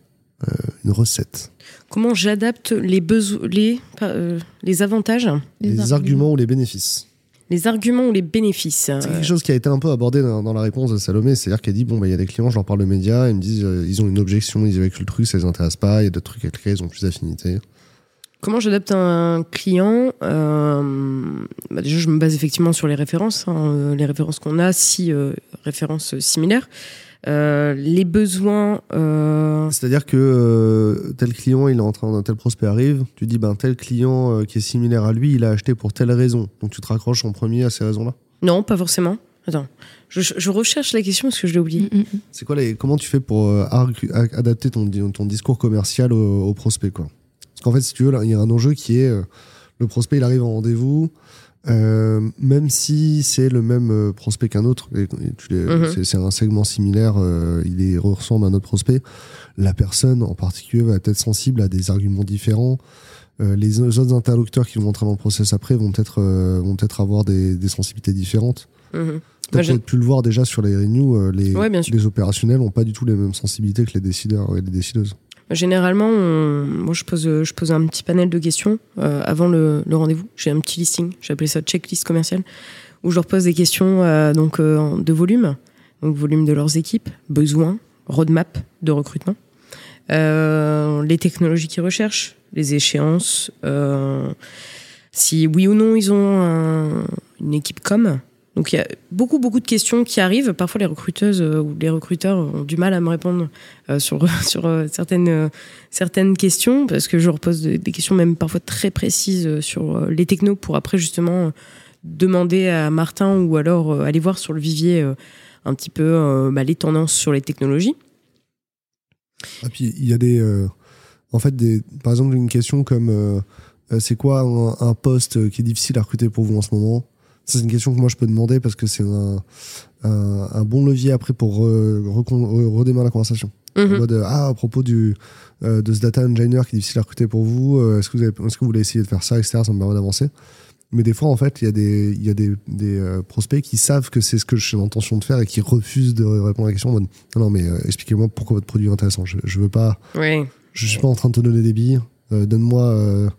euh, une recette? Comment j'adapte les besoins, les, euh, les avantages, Les, arguments. ou les bénéfices? Les arguments ou les bénéfices C'est euh, quelque chose qui a été un peu abordé dans, dans la réponse de Salomé, c'est-à-dire qu'elle dit bon bah il y a des clients, je leur parle de médias, ils me disent euh, ils ont une objection, ils évacuent le truc, ça les intéresse pas, il y a d'autres trucs avec lesquels ils ont plus d'affinité. Comment j'adapte un client euh, bah Déjà, je me base effectivement sur les références, hein, euh, les références qu'on a, si euh, références similaires. Euh, les besoins, euh, C'est-à-dire que euh, tel client, il est en train, tel prospect arrive, tu dis ben tel client euh, qui est similaire à lui, il a acheté pour telle raison, donc tu te raccroches en premier à ces raisons-là? non, pas forcément. Attends, je, je recherche la question parce que je l'ai oublié. Mm, mm, mm. C'est quoi les, comment tu fais pour euh, adapter ton, ton discours commercial au, au prospect quoi? Parce qu'en fait, si tu veux, là, il y a un enjeu qui est euh, le prospect, il arrive en rendez-vous, euh, même si c'est le même euh, prospect qu'un autre, et, et Mhm. c'est, un segment similaire, euh, il est, ressemble à un autre prospect, la personne en particulier va être sensible à des arguments différents. Euh, les autres interlocuteurs qui vont entrer dans le process après vont peut-être vont peut-être avoir des, des sensibilités différentes. J'ai- peut-être pu le voir déjà sur les renews, Ouais, les opérationnels n'ont pas du tout les mêmes sensibilités que les décideurs et les décideuses. Généralement, on- moi, je pose, je pose un petit panel de questions euh, avant le, le rendez-vous. J'ai un petit listing, appelé ça checklist commerciale, où je leur pose des questions euh, donc, euh, de volume, donc volume de leurs équipes, besoins, roadmap de recrutement, euh, les technologies qu'ils recherchent, les échéances, euh, si oui ou non ils ont un- une équipe com. Donc il y a beaucoup beaucoup de questions qui arrivent. Parfois les recruteuses euh, ou les recruteurs ont du mal à me répondre euh, sur <laughs> sur euh, certaines certaines questions parce que je leur pose des questions même parfois très précises sur les technos pour après justement demander à Martin ou alors aller voir sur le vivier un petit peu bah, les tendances sur les technologies. Ah, puis il y a des. en fait, des, par exemple, une question comme c'est quoi un, poste qui est difficile à recruter pour vous en ce moment? C'est une question que moi je peux demander parce que c'est un, un, un bon levier après pour euh, re- redémarrer la conversation. En Mhm. mode, ah, à propos du, euh, de ce data engineer qui est difficile à recruter pour vous, euh, est-ce que, vous avez- que vous voulez essayer de faire ça, etc. Ça me permet d'avancer. Mais des fois, en fait, il y a des, il y a des, des prospects qui savent que c'est ce que j'ai l'intention de faire et qui refusent de répondre à la question en mode, non, non, mais euh, expliquez-moi pourquoi votre produit est intéressant. Je, je veux pas, Oui. je suis pas en train de te donner des billes. Donne-moi,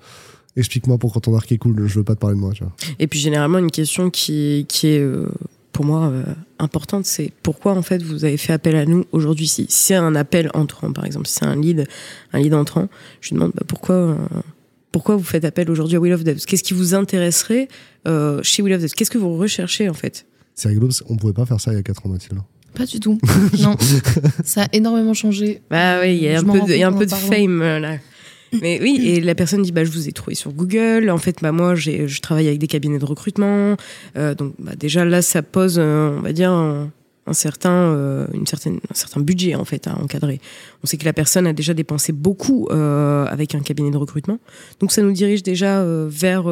explique-moi pourquoi ton arc est cool. Je veux pas te parler de moi, tu vois. Et puis généralement une question qui, qui est euh, pour moi euh, importante, c'est pourquoi en fait vous avez fait appel à nous aujourd'hui? Si, c'est un appel entrant par exemple, si c'est un lead, un lead entrant, je lui demande bah, pourquoi euh, pourquoi vous faites appel aujourd'hui à Will of Devs? Qu'est-ce qui vous intéresserait euh, chez Will of Devs? Qu'est-ce que vous recherchez en fait? C'est rigolo, qu'on pouvait pas faire ça il y a 4 ans, Mathilde. Pas du tout. non. <laughs> Ça a énormément changé. Bah oui, il y a Je un peu de, y a un peu de fame là. Mais oui, et la personne dit bah je vous ai trouvé sur Google. En fait, bah moi je travaille avec des cabinets de recrutement. Euh, donc bah, déjà là ça pose euh, on va dire un, certain euh, une certaine un certain budget en fait à encadrer. On sait que la personne a déjà dépensé beaucoup avec un cabinet de recrutement. Donc ça nous dirige déjà vers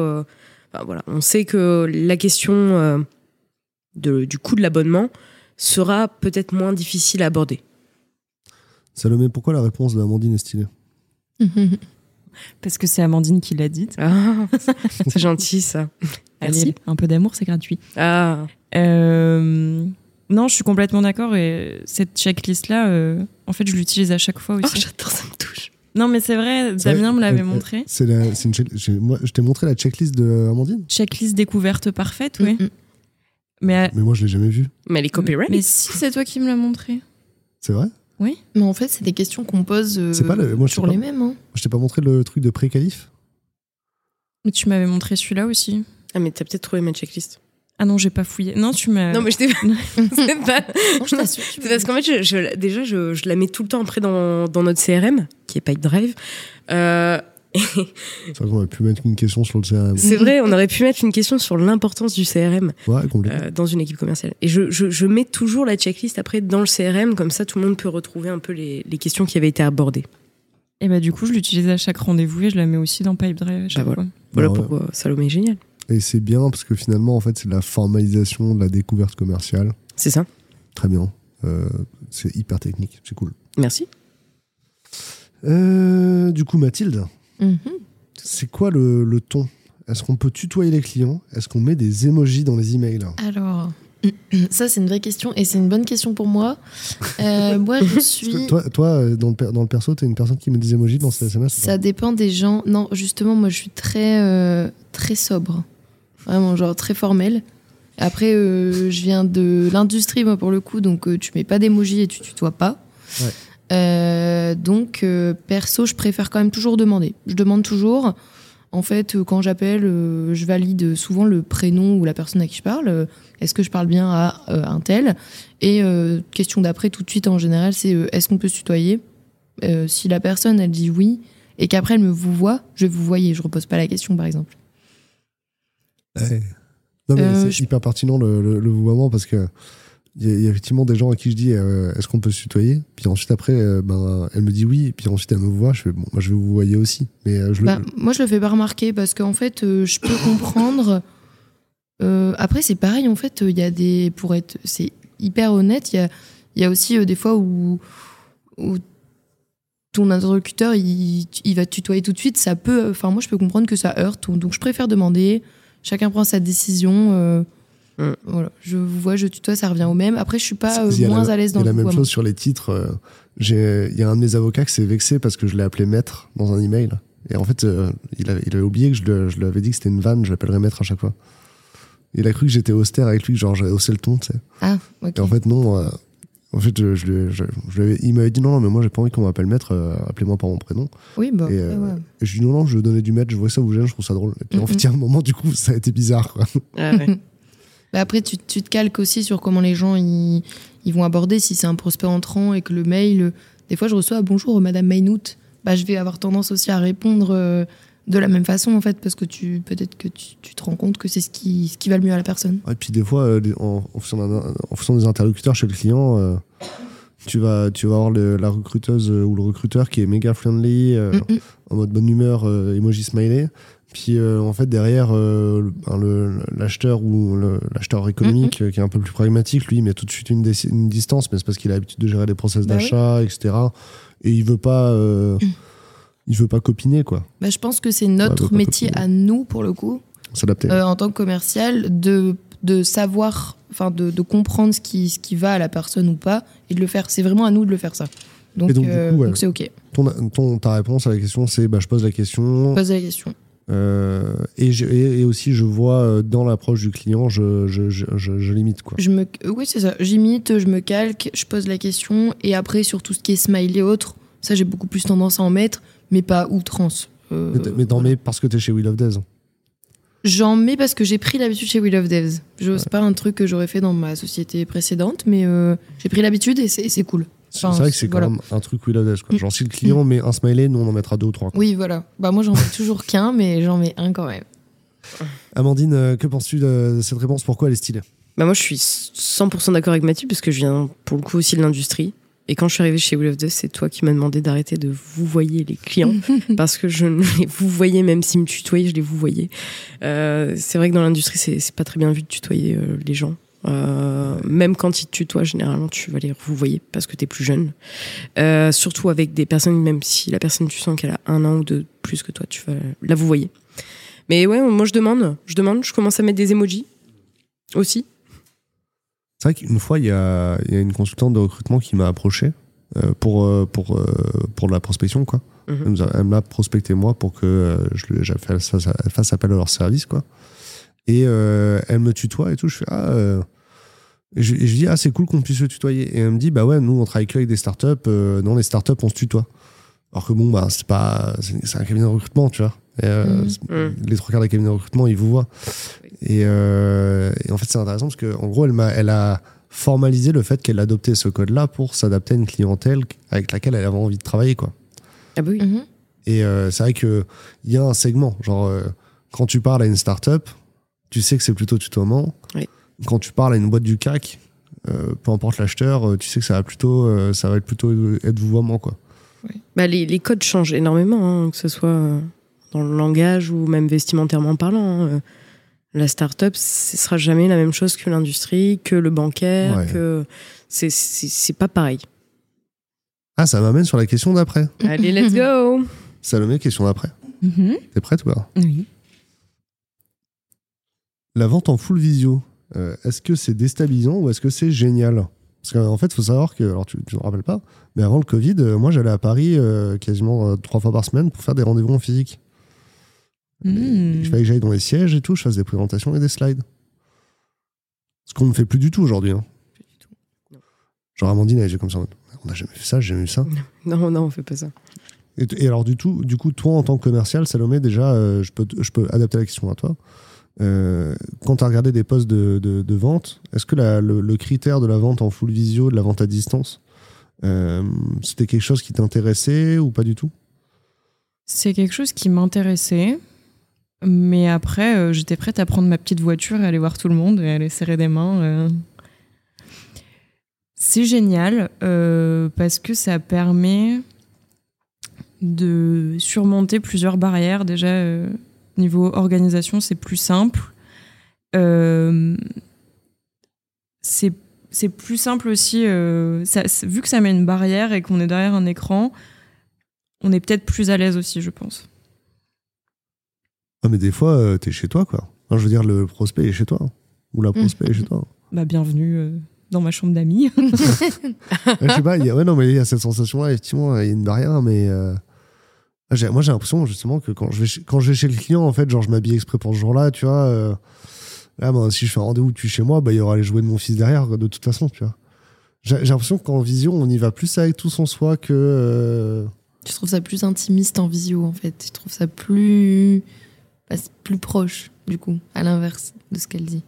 voilà, on sait que la question du coût de l'abonnement sera peut-être moins difficile à aborder. Salomé, pourquoi la réponse de Amandine est stylée? <laughs> Parce que c'est Amandine qui l'a dite. Ah, <laughs> c'est gentil ça. Merci. Allez, un peu d'amour, c'est gratuit. Ah, Euh, non, je suis complètement d'accord. Et cette checklist-là, euh, en fait, je l'utilise à chaque fois oh, aussi. j'adore, ça me touche. non, mais c'est vrai, Damien vrai, me l'avait euh, montré. C'est la- c'est une check- j'ai- moi, je t'ai montré la checklist de Amandine, Checklist découverte parfaite, oui. Mm. Mais, euh, mais moi je l'ai jamais vue. Mais elle est copyright. mais si, c'est toi qui me l'as montré. C'est vrai? Mais en fait, c'est des questions qu'on pose euh, C'est pas le- moi, toujours pas. les mêmes. hein. Je t'ai pas montré le truc de pré-qualif Mais tu m'avais montré celui-là aussi. Ah, mais t'as peut-être trouvé ma checklist. Ah non, j'ai pas fouillé. Non, tu m'as. Non, mais je t'ai. <laughs> c'est pas. Non, je t'assure, tu C'est parce qu'en fait, je, je- déjà, je, je la mets tout le temps après dans, dans notre CRM, qui est Pipedrive. Euh, C'est vrai qu'on aurait pu mettre une question sur le CRM. c'est vrai, on aurait pu mettre une question sur l'importance du CRM Ouais, euh, dans une équipe commerciale. Et je, je, je mets toujours la checklist après dans le CRM, comme ça tout le monde peut retrouver un peu les, les questions qui avaient été abordées. Et bah, du coup, je l'utilise à chaque rendez-vous et je la mets aussi dans Pipedrive à chaque voilà. fois. Voilà Ouais. pourquoi Salomé est génial. Et c'est bien parce que finalement, en fait, c'est de la formalisation de la découverte commerciale. C'est ça. Très bien. Euh, c'est hyper technique, c'est cool. Merci. Euh, du coup, Mathilde, Mhm. c'est quoi le, le ton? Est-ce qu'on peut tutoyer les clients? Est-ce qu'on met des emojis dans les emails? Alors, <clears throat> ça, c'est une vraie question et c'est une bonne question pour moi. Euh, <laughs> moi, je suis. Toi, toi euh, dans, le, dans le perso, t'es une personne qui met des emojis dans ses SMS Ça dépend des gens. Non, justement, moi, je suis très, euh, très sobre. Vraiment, genre très formel. Après, euh, je viens de l'industrie, moi, pour le coup, donc tu mets pas d'emoji et tu tutoies pas. Ouais. Euh, donc, euh, perso, je préfère quand même toujours demander. Je demande toujours. En fait, euh, quand j'appelle, euh, je valide souvent le prénom ou la personne à qui je parle. Est-ce que je parle bien à un tel? Et question d'après, tout de suite, en général, c'est est-ce qu'on peut se tutoyer? Si la personne, elle dit oui, et qu'après elle me vous voit, je vais vous voyez. Je repose pas la question, par exemple. Ouais. Non, mais c'est je- hyper pertinent le, le, le vouvoiement parce que il y, a- il y a effectivement des gens à qui je dis euh, est-ce qu'on peut se tutoyer? Puis ensuite, après, euh, ben, elle me dit oui, et puis ensuite, elle me voit. Je fais bon, moi, je vais vous voyer aussi. Mais euh, je le- Bah, moi, je le fais pas remarquer parce qu'en fait, je peux <coughs> comprendre. Après, c'est pareil. En fait, il y a des. Pour être. C'est hyper honnête. Il y a, il y a aussi des fois où, où ton interlocuteur, il, il va te tutoyer tout de suite. Ça peut. Enfin, moi, je peux comprendre que ça heurte. Donc, je préfère demander. Chacun prend sa décision. Euh, Mm. Voilà. Je vous vois, je tutoie, ça revient au même. Après, je suis pas euh, la- moins à l'aise dans Il y le a la même chose sur les titres. euh, j'ai- Il y a un de mes avocats qui s'est vexé parce que je l'ai appelé maître dans un email. Et en fait, euh, il, avait, il avait oublié que je, le- je lui avais dit que c'était une vanne, je l'appellerais maître à chaque fois. Il a cru que j'étais austère avec lui, que genre j'avais haussé le ton, tu sais. Ah, ok. Et en fait, non. euh, En fait, je, je, lui ai- je- il m'avait dit non, non, mais moi j'ai pas envie qu'on m'appelle maître, euh, appelez-moi par mon prénom. Oui, bah. et, ouais, euh, ouais. et je lui dis non, non, je veux donner du maître, je vois que ça vous gêne, je trouve ça drôle. Et puis en <laughs> fait, il y a un moment, du coup, ça a été bizarre. Quoi. Ah ouais. <laughs> Bah après, tu, tu te calques aussi sur comment les gens ils, ils vont aborder. Si c'est un prospect entrant et que le mail, des fois je reçois bonjour Madame Maynout, bah je vais avoir tendance aussi à répondre euh, de la même façon en fait, parce que tu peut-être que tu, tu te rends compte que c'est ce qui, ce qui va le mieux à la personne. Et puis des fois, euh, en, en d'un- en fonction des interlocuteurs chez le client, euh, tu, vas, tu vas avoir le- la recruteuse ou le recruteur qui est méga friendly, euh, Mm, mm. en mode bonne humeur, euh, emoji smiley. Puis euh, en fait, derrière, euh, ben, l'acheteur ou l'acheteur économique euh, qui est un peu plus pragmatique, lui, il met tout de suite une, distance, mais c'est parce qu'il a l'habitude de gérer des process Bah oui. d'achat, etc. Et il veut pas. euh, il veut pas copiner, quoi. Bah, je pense que c'est notre Ouais, métier à nous pour le coup, S'adapter. en tant que commercial, de, de savoir, enfin de, de comprendre ce qui, ce qui va à la personne ou pas et de le faire. C'est vraiment à nous de le faire ça. Donc ouais. c'est ok. Ton, ton- ta réponse à la question, c'est bah, je pose la question. Pose la question. Euh, et, je- et, et aussi, je vois euh, dans l'approche du client, je, je, je, limite. Quoi. Je me, euh, oui, c'est ça. J'imite, je me calque, je pose la question. Et après, sur tout ce qui est smile et autres, ça, j'ai beaucoup plus tendance à en mettre, mais pas outrance. Euh, mais t'en voilà. mets parce que t'es chez Will of Days. J'en mets parce que j'ai pris l'habitude chez Will of Devs. C'est pas un truc que j'aurais fait dans ma société précédente, mais euh, j'ai pris l'habitude et c'est cool. C'est vrai que c'est voilà. quand même un truc Will of Days. Quoi. Mm. Genre, si le client met un smiley, nous on en mettra deux ou trois. quoi. Oui, voilà. Bah, moi, j'en mets toujours <laughs> qu'un, mais j'en mets un quand même. Amandine, euh, que penses-tu de cette réponse? Pourquoi elle est stylée? Bah moi, je suis 100% d'accord avec Mathieu parce que je viens pour le coup aussi de l'industrie. Et quand je suis arrivée chez Will of Death, c'est toi qui m'as demandé d'arrêter de vous voyer les clients <laughs> parce que je ne les vous voyais, même s'ils me tutoyaient, je les vous voyais. Euh, c'est vrai que dans l'industrie, c'est c'est pas très bien vu de tutoyer euh, les gens. Euh, même quand ils te tutoient, généralement, tu vas les vous voyer parce que t'es plus jeune. Euh, surtout avec des personnes, même si la personne, tu sens qu'elle a un an ou deux de plus que toi, tu vas la vous voyer. Mais ouais, moi je demande, je demande, je commence à mettre des emojis aussi. C'est vrai qu'une fois, il y a, y a une consultante de recrutement qui m'a approché euh, pour, pour, pour la prospection. Quoi. Mhm. Elle, m'a prospecté moi pour que je je fasse, fasse- fasse appel à leur service. Quoi. Et euh, elle me tutoie et tout. Je fais Ah. euh, et je, et je dis Ah, c'est cool qu'on puisse se tutoyer. Et elle me dit Bah ouais, nous, on travaille que avec des startups. Euh, dans les startups, on se tutoie. Alors que bon, bah, c'est pas. C'est un cabinet de recrutement, tu vois. Et, c'est- Mhm. Les trois quarts des cabinets de recrutement, ils vous voient. Et, euh, et en fait, c'est intéressant parce qu'en gros, elle, m'a, elle a formalisé le fait qu'elle adoptait ce code-là pour s'adapter à une clientèle avec laquelle elle avait envie de travailler. Quoi. Ah bah oui. Mhm. Et euh, c'est vrai qu'il y a un segment. Genre, euh, quand tu parles à une startup, tu sais que c'est plutôt tutoiement. Oui. Quand tu parles à une boîte du CAC, euh, peu importe l'acheteur, euh, tu sais que ça va plutôt, euh, ça va être plutôt être vouvoiement. Quoi. Bah, les, les codes changent énormément, hein, que ce soit dans le langage ou même vestimentairement parlant. hein. La start-up, ce sera jamais la même chose que l'industrie, que le bancaire, Ouais. que c'est- pas pareil. Ah, ça m'amène sur la question d'après. Allez, let's go <laughs> Salomé, question d'après. Mhm. T'es prête ou pas? Oui. La vente en full visio, euh, est-ce que c'est déstabilisant ou est-ce que c'est génial? Parce qu'en fait, il faut savoir que, alors tu ne te rappelles pas, mais avant le Covid, euh, moi j'allais à Paris euh, quasiment trois fois par semaine pour faire des rendez-vous en physique. Mhm. Il fallait que j'aille dans les sièges et tout, je fasse des présentations et des slides. Ce qu'on ne fait plus du tout aujourd'hui. hein. Genre Amandine, elle comme ça. On n'a jamais fait ça, j'ai jamais vu ça. Non, non, on fait pas ça. Et, et alors, du, tout, du coup, toi, en tant que commercial, Salomé, déjà, euh, je, peux, je peux adapter la question à toi. Euh, quand tu as regardé des postes de, vente, est-ce que le, critère de la vente en full visio, de la vente à distance, euh, c'était quelque chose qui t'intéressait ou pas du tout? C'est quelque chose qui m'intéressait. Mais après, euh, j'étais prête à prendre ma petite voiture et aller voir tout le monde et aller serrer des mains. C'est génial parce que ça permet de surmonter plusieurs barrières. Déjà, niveau organisation, c'est plus simple. Euh, c'est c'est plus simple aussi, euh, ça- c'est- vu que ça met une barrière et qu'on est derrière un écran, on est peut-être plus à l'aise aussi, je pense. Ah, mais des fois, euh, t'es chez toi, quoi. Je veux dire, le prospect est chez toi. Ou la prospect est chez toi. Bah, bienvenue euh, dans ma chambre d'amis. <laughs> Je sais pas, il y a, ouais, non, mais il y a cette sensation-là, effectivement, il y a une barrière, mais. J'ai- moi, j'ai l'impression, justement, que quand je, vais chez, quand je vais chez le client, en fait, genre, je m'habille exprès pour ce jour-là, tu vois. euh, là, ben, si je fais un rendez-vous, tu es chez moi, bah, il y aura les jouets de mon fils derrière, de toute façon, tu vois. J'ai j'ai l'impression qu'en visio, on y va plus avec tout son soi que. euh, Je trouve ça plus intimiste en visio, en fait. Je trouve ça plus. bah, plus proche, du coup, à l'inverse de ce qu'elle dit.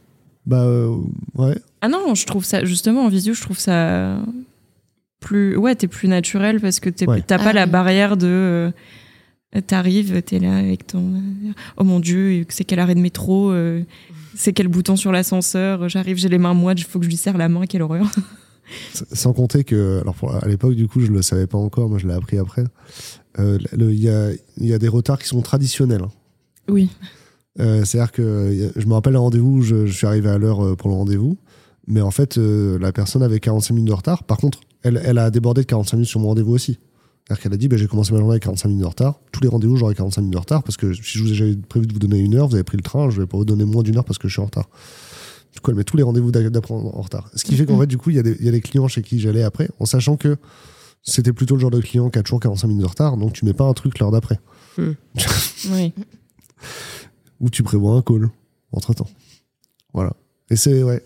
Bah euh, ouais. Ah non, je trouve ça, justement, en visio, je trouve ça plus. Ouais, t'es plus naturel parce que t'es- Ouais. t'as pas Ah la oui. barrière de. T'arrives, t'es là avec ton. Oh mon dieu, c'est quel arrêt de métro euh, C'est quel bouton sur l'ascenseur J'arrive, j'ai les mains moites, il faut que je lui serre la main, quelle horreur. Sans compter que, alors pour- à l'époque, du coup, je le savais pas encore, moi je l'ai appris après. Euh, Il y, a, il y a des retards qui sont traditionnels. hein. Oui. Euh, C'est-à-dire que je me rappelle un rendez-vous, je, je suis arrivé à l'heure pour le rendez-vous, mais en fait, euh, la personne avait 45 minutes de retard. Par contre, elle, elle a débordé de 45 minutes sur mon rendez-vous aussi. C'est-à-dire qu'elle a dit, bah, j'ai commencé ma journée avec 45 minutes de retard. Tous les rendez-vous, j'aurai 45 minutes de retard parce que si je vous ai prévu de vous donner une heure, vous avez pris le train, je vais pas vous donner moins d'une heure parce que je suis en retard. Du coup, elle met tous les rendez-vous d'a- d'après en retard. Ce qui fait qu'en fait, du coup, il y, a des- il y a des clients chez qui j'allais après, en sachant que c'était plutôt le genre de client qui a toujours 45 minutes de retard, donc tu mets pas un truc l'heure d'après. <laughs> Oui. Ou tu prévois un call entre temps. Voilà. Et c'est, ouais.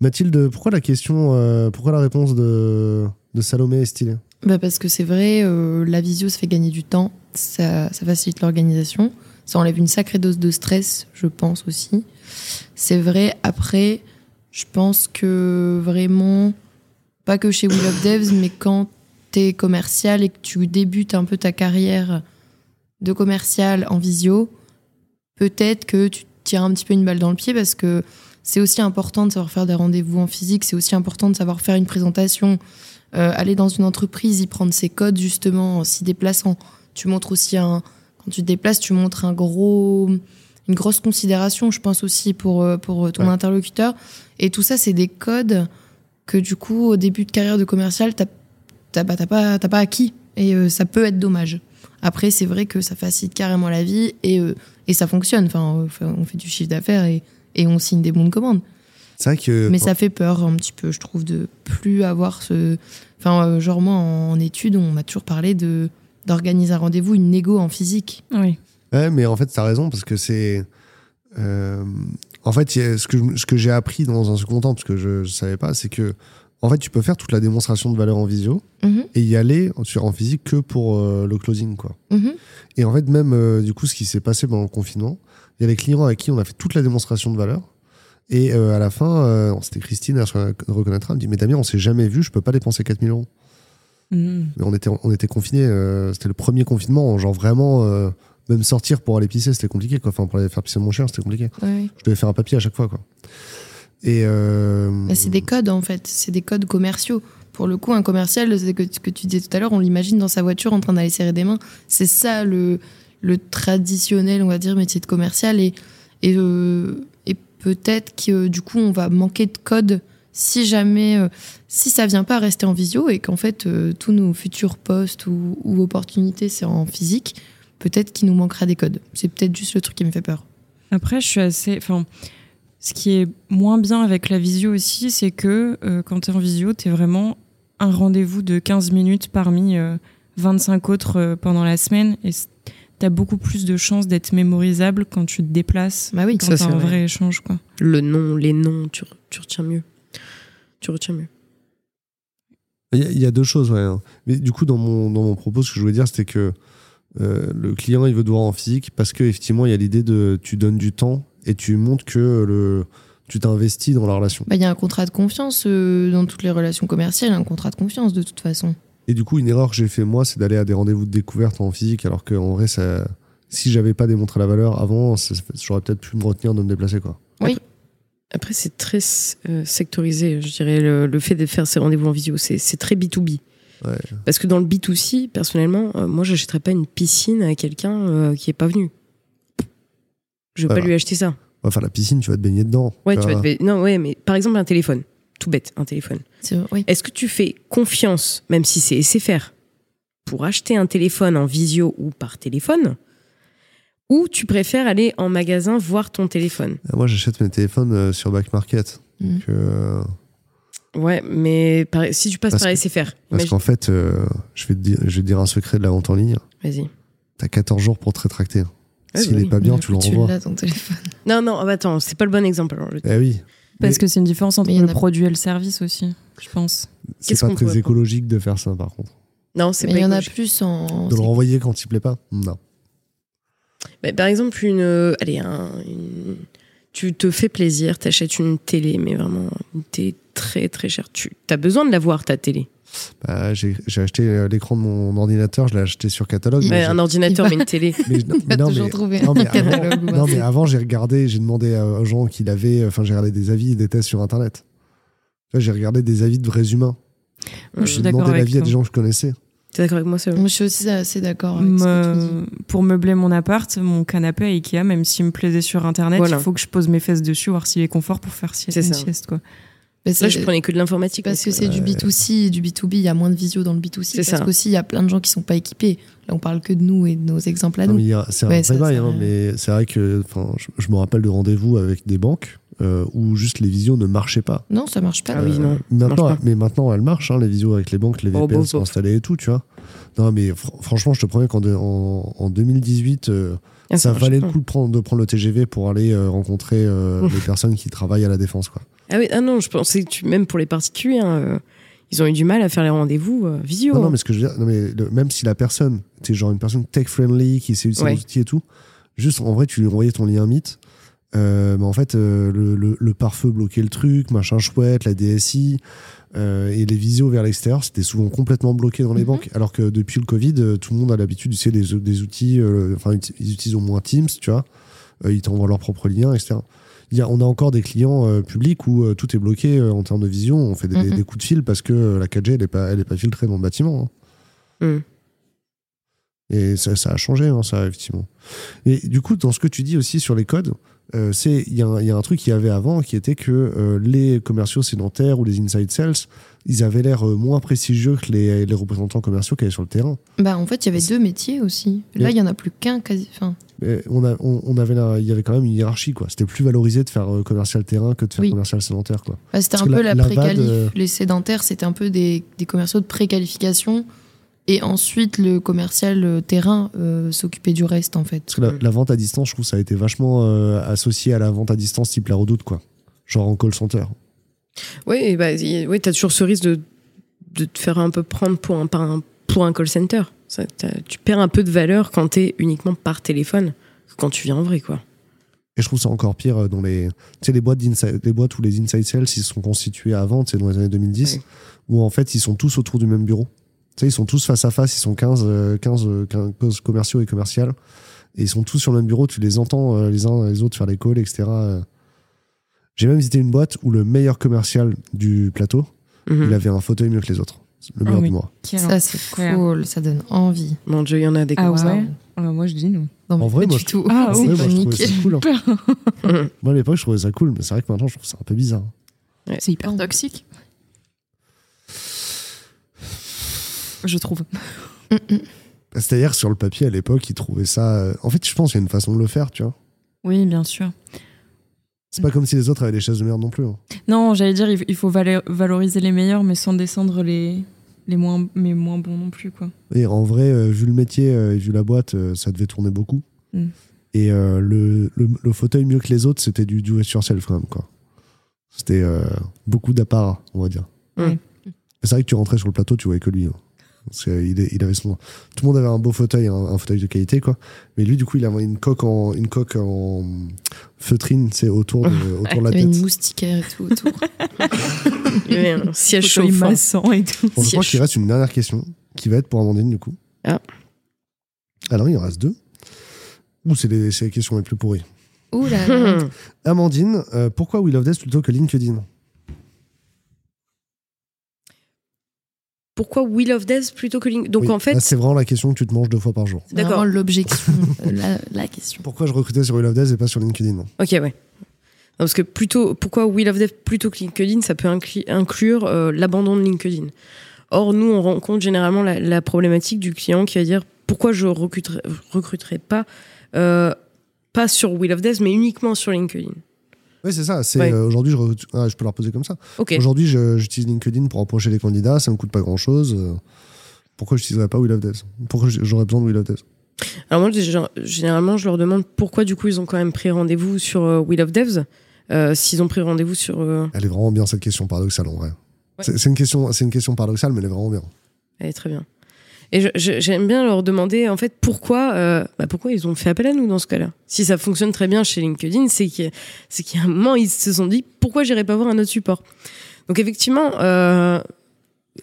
Mathilde, pourquoi la question, euh, pourquoi la réponse de, de Salomé est stylée? Bah parce que c'est vrai, euh, la visio, ça fait gagner du temps, ça, ça facilite l'organisation, ça enlève une sacrée dose de stress, je pense aussi. C'est vrai, après, je pense que vraiment, pas que chez Will of Devs, mais quand t'es commercial et que tu débutes un peu ta carrière de commercial en visio, peut-être que tu tires un petit peu une balle dans le pied parce que c'est aussi important de savoir faire des rendez-vous en physique, c'est aussi important de savoir faire une présentation, euh, aller dans une entreprise, y prendre ses codes justement en s'y déplaçant. Tu montres aussi un, quand tu te déplaces, tu montres un gros, une grosse considération, je pense aussi pour euh, pour ton Ouais. interlocuteur. Et tout ça, c'est des codes que du coup, au début de carrière de commercial, t'as t'as bah, pas t'as pas acquis et euh, ça peut être dommage. Après, c'est vrai que ça facilite carrément la vie et euh, et ça fonctionne. Enfin, euh, on fait du chiffre d'affaires et et on signe des bons de commande. C'est vrai que. Mais ça fait peur un petit peu, je trouve, de plus avoir ce. Enfin, euh, genre, moi, en études, on m'a toujours parlé de d'organiser un rendez-vous, une négo en physique. Oui. Ouais, mais en fait, t'as raison, parce que c'est. euh, en fait, ce que, je- ce que j'ai appris dans un second temps, parce que je ne savais pas, c'est que. En fait, tu peux faire toute la démonstration de valeur en visio Mhm, et y aller en physique que pour euh, le closing, quoi. mhm. Et en fait, même euh, du coup, ce qui s'est passé pendant le confinement, il y a des clients avec qui on a fait toute la démonstration de valeur. Et euh, à la fin, euh, c'était Christine, elle se reconnaîtra, elle me dit Mais Damien, on s'est jamais vu, je peux pas dépenser 4000 euros. Mhm. Mais on était, on était confinés, euh, c'était le premier confinement, genre vraiment, même sortir pour aller pisser, c'était compliqué, quoi. Enfin, pour aller faire pisser mon chien, c'était compliqué. Ouais. Je devais faire un papier à chaque fois, quoi. Et. Mais c'est des codes, en fait. C'est des codes commerciaux. Pour le coup, un commercial, c'est que, que tu disais tout à l'heure, on l'imagine dans sa voiture en train d'aller serrer des mains. C'est ça le, le traditionnel, on va dire, métier de commercial. Et, et, euh, peut-être que du coup, on va manquer de codes si jamais, euh, si ça vient pas rester en visio et qu'en fait, euh, tous nos futurs postes ou, opportunités, c'est en physique, peut-être qu'il nous manquera des codes. C'est peut-être juste le truc qui me fait peur. Après, je suis assez. Enfin, ce qui est moins bien avec la visio aussi, c'est que euh, quand tu es en visio, tu es vraiment un rendez-vous de 15 minutes parmi euh, 25 autres euh, pendant la semaine. Et tu as beaucoup plus de chances d'être mémorisable quand tu te déplaces, Bah oui, quand Ça, tu as c'est un vrai. vrai échange. Quoi. Le nom, les noms, tu, re- tu retiens mieux. Tu retiens mieux. Il y, a- il y a deux choses, ouais. hein. Mais du coup, dans mon, dans mon propos, ce que je voulais dire, c'était que euh, le client, il veut te voir en physique parce qu'effectivement, il y a l'idée de tu donnes du temps et tu montres que le, tu t'investis dans la relation. Bah, il y a un contrat de confiance euh, dans toutes les relations commerciales, un contrat de confiance de toute façon. Et du coup, une erreur que j'ai fait moi, c'est d'aller à des rendez-vous de découverte en physique, alors qu'en vrai, ça, si j'avais pas démontré la valeur avant, j'aurais peut-être pu me retenir de me déplacer, quoi. Après, c'est très euh, sectorisé, je dirais, le, le fait de faire ces rendez-vous en visio. C'est très B2B. Ouais. Parce que dans le B2C, personnellement, euh, moi, j'achèterais pas une piscine à quelqu'un euh, qui est pas venu. Je vais Voilà. pas lui acheter ça. Enfin, la piscine, tu vas te baigner dedans. Ouais, Tu vas te... Non, ouais, mais par exemple, un téléphone. Tout bête, un téléphone. C'est- oui. Est-ce que tu fais confiance, même si c'est SFR, pour acheter un téléphone en visio ou par téléphone Ou tu préfères aller en magasin voir ton téléphone? Moi, j'achète mes téléphones euh, sur Back Market. Mhm. Donc, euh, Ouais, mais par- si tu passes Parce par que- SFR, Parce imagine- qu'en fait, euh, je, vais te dire, je vais te dire un secret de la vente en ligne. Vas-y. T'as 14 jours pour te rétracter. Ouais, S'il bah est oui. pas bien, tu le renvoies. l'as, ton téléphone. Non, non, ah bah attends, c'est pas le bon exemple. Alors, Eh oui. Parce Mais- que c'est une différence entre le a- produit et le service aussi. je pense. C'est Qu'est-ce pas très écologique de faire ça, par contre. Non, c'est Mais pas il y en a écologique. plus en. De le renvoyer quand il plaît pas Non. Bah, par exemple, une, euh, allez, un- une- tu te fais plaisir, t'achètes une télé, mais vraiment une télé très très chère. Tu as besoin de l'avoir ta télé. Bah, j'ai j'ai acheté euh, l'écran de mon ordinateur, je l'ai acheté sur catalogue. Mais mais un ordinateur, mais une télé. mais, <laughs> non, toujours mais- non, <laughs> avant- Non, mais avant, j'ai regardé, j'ai demandé à- aux gens qui l'avaient, enfin, j'ai regardé des avis et des tests sur Internet. J'ai regardé des avis de vrais humains. Moi, je suis J'ai demandé l'avis à des gens que je connaissais. T'es d'accord avec moi, Moi, je suis aussi assez d'accord avec ce que tu dis. Me- pour meubler mon appart, mon canapé à Ikea, même s'il me plaisait sur internet, Voilà. il faut que je pose mes fesses dessus, voir s'il est confort pour faire si- C'est une ça. sieste. Quoi. Mais Là, je prenais que de l'informatique. parce que c'est du B2C et du B2B, il y a moins de visio dans le B2C. C'est Parce ça. qu'aussi, il y a plein de gens qui sont pas équipés. Là, on parle que de nous et de nos exemples à Non, nous. C'est un Ouais, vrai bail, hein, mais c'est vrai que enfin, je, je me rappelle de rendez-vous avec des banques euh, où juste les visios ne marchaient pas. Non, ça marche pas. Ah oui, non, ça Maintenant, marche pas. mais maintenant, elles marchent, hein, les visios avec les banques, les Oh, VPN bof, sont installés et tout, tu vois. Non, mais fr- franchement, je te promets qu'en de- en, en 2018, euh, Ah, ça valait pas. le coup de prendre, de prendre le TGV pour aller euh, rencontrer euh, les personnes qui travaillent à la défense, quoi. Ah oui, ah non, je pensais que tu, même pour les particuliers, hein, euh, ils ont eu du mal à faire les rendez-vous euh, visio. Non, non, hein. mais ce que je veux dire, non, mais le- même si la personne était genre une personne tech-friendly qui sait utiliser Ouais. les outils et tout, juste en vrai, tu lui envoyais ton lien Meet, euh, mais en fait, euh, le, le, le pare-feu bloquait le truc, machin chouette, la DSI, et les visios vers l'extérieur, c'était souvent complètement bloqué dans les Mhm. banques. Alors que depuis le Covid, tout le monde a l'habitude d'utiliser des, des outils, enfin, ils utilisent au moins Teams, tu vois, ils t'envoient leur propre lien, etc. Y a, on a encore des clients euh, publics où euh, tout est bloqué euh, en termes de vision. On fait des, Mhm. des coups de fil parce que la 4G, elle n'est pas, elle est pas filtrée dans le bâtiment. hein. Mm. Et ça, ça a changé, hein, ça, effectivement. Et du coup, dans ce que tu dis aussi sur les codes, euh, c'est il y, a un- il y a un truc qu'il y avait avant qui était que euh, les commerciaux sédentaires ou les inside sales, ils avaient l'air moins prestigieux que les, les représentants commerciaux qui allaient sur le terrain. Bah, en fait, il y avait deux métiers aussi. Là, il y en a plus qu'un quasi. Enfin, on, a, on, on avait il y avait quand même une hiérarchie, quoi. C'était plus valorisé de faire euh, commercial terrain que de faire Oui. commercial sédentaire, quoi. bah, c'était Parce un peu la- la, préqualif. euh, Les sédentaires, c'était un peu des, des commerciaux de préqualification. Et ensuite, le commercial euh, terrain euh, s'occupait du reste, en fait. Parce que la, la vente à distance, je trouve, ça a été vachement euh, associé à la vente à distance type la redoute, quoi. Genre en call center. Oui, bah, y- ouais, t'as toujours ce risque de, de te faire un peu prendre pour un, pour un call center. Ça, tu perds un peu de valeur quand t'es uniquement par téléphone que quand tu viens en vrai, quoi. Et je trouve ça encore pire euh, dans les, tu les boîtes les boîtes où les inside sales, ils se sont constitués avant, tu dans les années 2010, Oui. où en fait, ils sont tous autour du même bureau. Tu sais, ils sont tous face à face, ils sont 15, euh, 15, euh, 15 commerciaux et commerciales. Et ils sont tous sur le même bureau, tu les entends euh, les uns les autres faire les calls, etc. euh. J'ai même visité une boîte où le meilleur commercial du plateau, Mhm. il avait un fauteuil mieux que les autres. Le meilleur Ah oui. du mois. Ça, c'est cool. Ça donne envie. Mon Dieu, il y en a des Ah comme ça. ouais Ah, Moi, je dis non. En vrai, pas moi, du je- tout. Ah, oui, Ouais, moi, je ça cool. hein. <laughs> Moi, à l'époque, je trouvais ça cool, mais c'est vrai que maintenant, je trouve ça un peu bizarre. C'est hyper toxique. Je trouve. Mm. C'est-à-dire, sur le papier, à l'époque, ils trouvaient ça. euh, En fait, je pense qu'il y a une façon de le faire, tu vois. Oui, bien sûr. C'est pas comme si les autres avaient des chaises de merde non plus. hein. Non, j'allais dire, il faut valo- valoriser les meilleurs, mais sans descendre les, les moins, mais moins bons non plus, quoi. Et en vrai, euh, vu le métier euh, et vu la boîte, euh, ça devait tourner beaucoup. Mm. Et euh, le, le, le fauteuil mieux que les autres, c'était du do it yourself quand même, quoi. C'était euh, beaucoup d'apparat, on va dire. Mm. C'est vrai que tu rentrais sur le plateau, tu voyais que lui. hein. Parce qu'il est- il avait son... Tout le monde avait un beau fauteuil, un, un fauteuil de qualité, quoi. Mais lui, du coup, il avait une coque en, une coque en feutrine, c'est autour de, <laughs> autour de la Il y avait tête. une moustiquaire et tout autour. <laughs> Il y avait un siège chauffant. et tout. Bon, je crois qu'il reste une dernière question qui va être pour Amandine, du coup. Ah. Alors, il en reste deux. Ou c'est les, les questions les plus pourries. Ouh là là. <laughs> Amandine, euh, pourquoi We Love Death plutôt que LinkedIn? Pourquoi Will of Death plutôt que Link Donc Oui, en fait, c'est vraiment la question que tu te manges deux fois par jour. C'est D'accord. vraiment l'objection, <laughs> la, la question. Pourquoi je recrutais sur We Love Death et pas sur LinkedIn Ok, ouais. Non, parce que plutôt, pourquoi Will of Dev plutôt que LinkedIn, ça peut inclure euh, l'abandon de LinkedIn. Or, nous, on rencontre généralement la, la problématique du client qui va dire pourquoi je recruterai, recruterai pas, euh, pas sur Will of Dev, mais uniquement sur LinkedIn? Oui, c'est ça. C'est Ouais. euh, aujourd'hui, je, ah, je peux leur poser comme ça. Aujourd'hui, j'utilise LinkedIn pour approcher les candidats, ça me coûte pas grand chose. pourquoi je n'utiliserais pas We Love Death Pourquoi j'aurais besoin de We Love Death Alors moi, généralement, je leur demande pourquoi du coup ils ont quand même pris rendez-vous sur euh, Will of Devs, euh, s'ils ont pris rendez-vous sur. euh, Elle est vraiment bien cette question paradoxale en vrai. Ouais. C'est une, question- une question paradoxale, mais elle est vraiment bien. Elle est très bien. Et j'aime bien leur demander en fait pourquoi, euh, bah, pourquoi ils ont fait appel à nous dans ce cas-là. Si ça fonctionne très bien chez LinkedIn, c'est qu'il c'est a un moment ils se sont dit pourquoi j'irai pas voir un autre support? Donc effectivement, euh,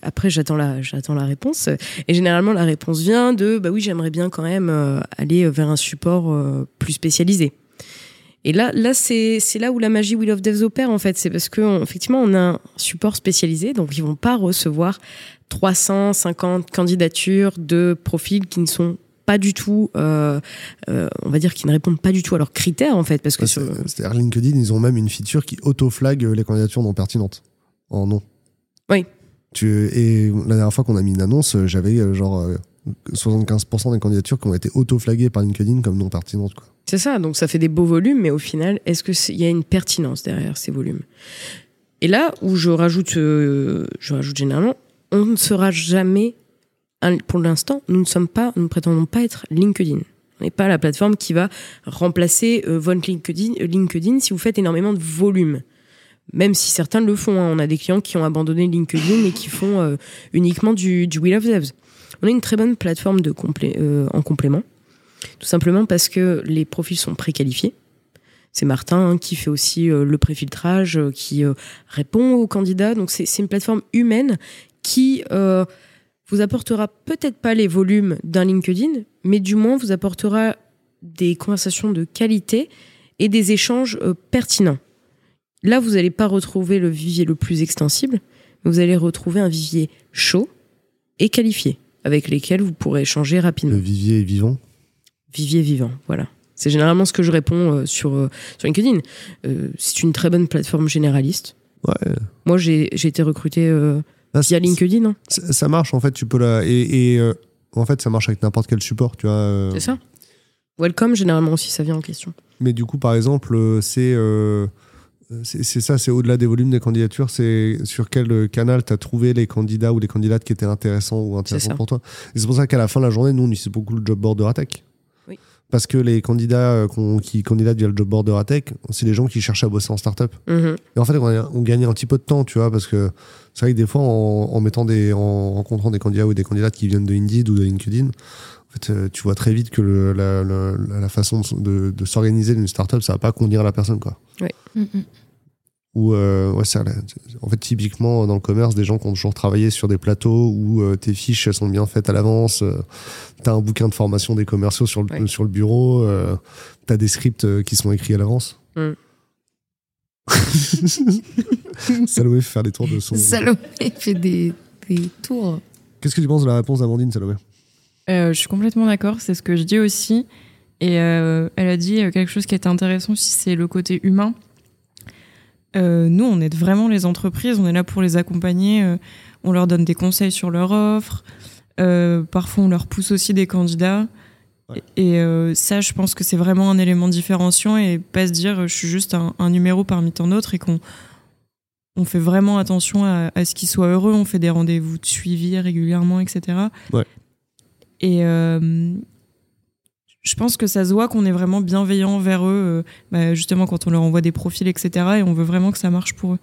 après j'attends la j'attends la réponse et généralement la réponse vient de bah oui j'aimerais bien quand même euh, aller vers un support euh, plus spécialisé. Et là, là c'est c'est là où la magie Will of Devs opère en fait. C'est parce que on- effectivement on a un support spécialisé, donc ils vont pas recevoir 350 candidatures de profils qui ne sont pas du tout, euh, euh, on va dire, qui ne répondent pas du tout à leurs critères en fait, parce que sur- c'est- C'est-à-dire LinkedIn, ils ont même une feature qui auto-flag les candidatures non pertinentes. En non. Oui. Tu, et la dernière fois qu'on a mis une annonce, euh, j'avais euh, genre euh, 75% des candidatures qui ont été auto-flaguées par LinkedIn comme non pertinentes. Quoi. c'est ça. Donc ça fait des beaux volumes, mais au final, est-ce que c'est- il y a une pertinence derrière ces volumes? Et là où je rajoute, euh, je rajoute généralement, on ne sera jamais, pour l'instant, nous ne sommes pas, nous prétendons pas être LinkedIn. On n'est pas la plateforme qui va remplacer euh, votre LinkedIn, euh, LinkedIn si vous faites énormément de volume. Même si certains le font. hein. On a des clients qui ont abandonné LinkedIn et qui font euh, uniquement du, du Will of Devs. On a une très bonne plateforme euh, en complément. Tout simplement parce que les profils sont préqualifiés. C'est Martin hein, qui fait aussi le préfiltrage, qui répond aux candidats. Donc c'est une plateforme humaine qui euh, vous apportera peut-être pas les volumes d'un LinkedIn, mais du moins vous apportera des conversations de qualité et des échanges euh, pertinents. Là, vous n'allez pas retrouver le vivier le plus extensible, mais vous allez retrouver un vivier chaud et qualifié, avec lesquels vous pourrez échanger rapidement Le vivier est vivant? vivier vivant. Voilà. C'est généralement ce que je réponds euh, sur, euh, sur LinkedIn. Euh, c'est une très bonne plateforme généraliste. Ouais. Moi, j'ai j'ai été recruté Là, via LinkedIn. hein. Ça, marche en fait, tu peux la. Et, et, euh, en fait, ça marche avec n'importe quel support, tu vois. euh, C'est ça. Welcome, généralement aussi, ça vient en question. Mais du coup, par exemple, euh, c'est euh, c'est ça, c'est au-delà des volumes des candidatures, c'est sur quel canal tu as trouvé les candidats ou les candidates qui étaient intéressants ou intéressants pour toi. Et c'est pour ça qu'à la fin de la journée, nous, on utilise beaucoup le job board de Ratec. Oui. Parce que les candidats euh, qui candidatent via le job board de Ratec, c'est des gens qui cherchent à bosser en startup. Mhm. Et en fait, on, a- on gagnait un petit peu de temps, tu vois, parce que c'est vrai que des fois, en, en mettant des, en rencontrant des candidats ou des candidates qui viennent de Indeed ou de LinkedIn, en fait, euh, tu vois très vite que le- la, la- la façon de, de s'organiser d'une startup, ça va pas convenir à la personne, quoi. Mm, mm. Ou euh, ouais, c'est- en fait, typiquement dans le commerce, des gens qui ont toujours travaillé sur des plateaux où euh, tes fiches elles sont bien faites à l'avance, euh, t'as un bouquin de formation des commerciaux sur le, Ouais. sur le bureau, euh, t'as des scripts euh, qui sont écrits à l'avance. Mm. <laughs> Salomé fait faire des tours de son. Salomé fait des, des tours. Qu'est-ce que tu penses de la réponse d'Amandine, Salomé Euh, je suis complètement d'accord, c'est ce que je dis aussi. Et euh, elle a dit quelque chose qui était intéressant aussi, c'est le côté humain. Euh, nous, on aide vraiment les entreprises, on est là pour les accompagner, euh, on leur donne des conseils sur leur offre, euh, parfois on leur pousse aussi des candidats. Ouais. Et ça, je pense que c'est vraiment un élément différenciant et pas se dire je suis juste un, un numéro parmi tant d'autres et qu'on on fait vraiment attention à, à ce qu'ils soient heureux, on fait des rendez-vous de suivi régulièrement, etc. Ouais. Et je pense que ça se voit qu'on est vraiment bienveillant vers eux, euh, bah, justement quand on leur envoie des profils, etc. Et on veut vraiment que ça marche pour eux.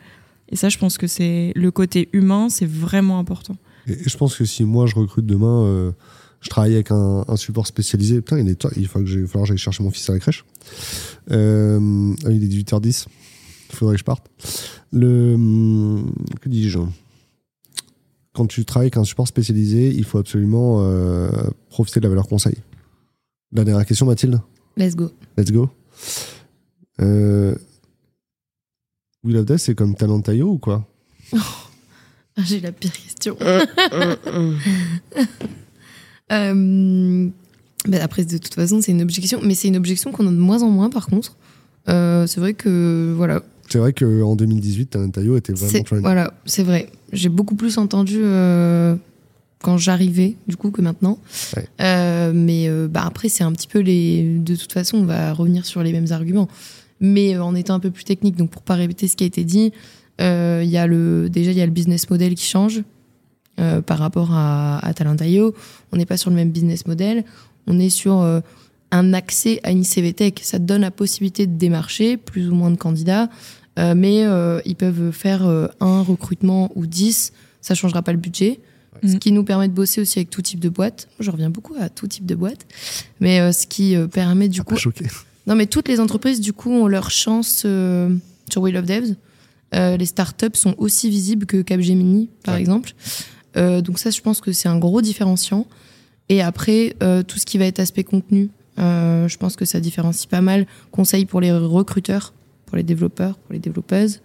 Et ça, je pense que c'est le côté humain, c'est vraiment important. Et je pense que si moi je recrute demain, euh, je travaille avec un, support spécialisé. Putain, il est faut que va falloir que j'aille chercher mon fils à la crèche. Euh, ah, il est 18h10. Il faudrait que je parte. Le, hum, que dis-je? Quand tu travailles avec un support spécialisé, il faut absolument profiter de la valeur conseil. La dernière question, Mathilde Let's go. Let's go. Euh, Will of Death, c'est comme Talentayo ou quoi? Ah, J'ai la pire question. Hum, hum. <laughs> Euh, bah après, de toute façon, c'est une objection, mais c'est une objection qu'on a de moins en moins, par contre. Euh, c'est vrai que, voilà, C'est vrai qu'en 2018, Talentayo était vraiment voilà, c'est vrai. J'ai beaucoup plus entendu euh, quand j'arrivais, du coup, que maintenant. Ouais. Euh, mais euh, bah, après, c'est un petit peu les. De toute façon, on va revenir sur les mêmes arguments, mais euh, en étant un peu plus technique. Donc, pour pas répéter ce qui a été dit, il y a le déjà il y a le business model qui change par rapport à, à Talent.io. On n'est pas sur le même business model. On est sur un accès à une CV Tech. Ça te donne la possibilité de démarcher plus ou moins de candidats mais ils peuvent faire un recrutement ou 10, ça changera pas le budget. Ce Mm. qui nous permet de bosser aussi avec tout type de boîte. Je reviens beaucoup à tout type de boîte. Mais euh, ce qui euh, permet du coup Pas choqué. non, mais toutes les entreprises, du coup, ont leur chance euh, sur Wheel of Devs. Euh, les startups sont aussi visibles que Capgemini, par Ouais. exemple. Euh, donc ça, je pense que c'est un gros différenciant. Et après, euh, tout ce qui va être aspect contenu, euh, je pense que ça différencie pas mal. Conseil pour les recruteurs, pour les développeurs, pour les développeuses.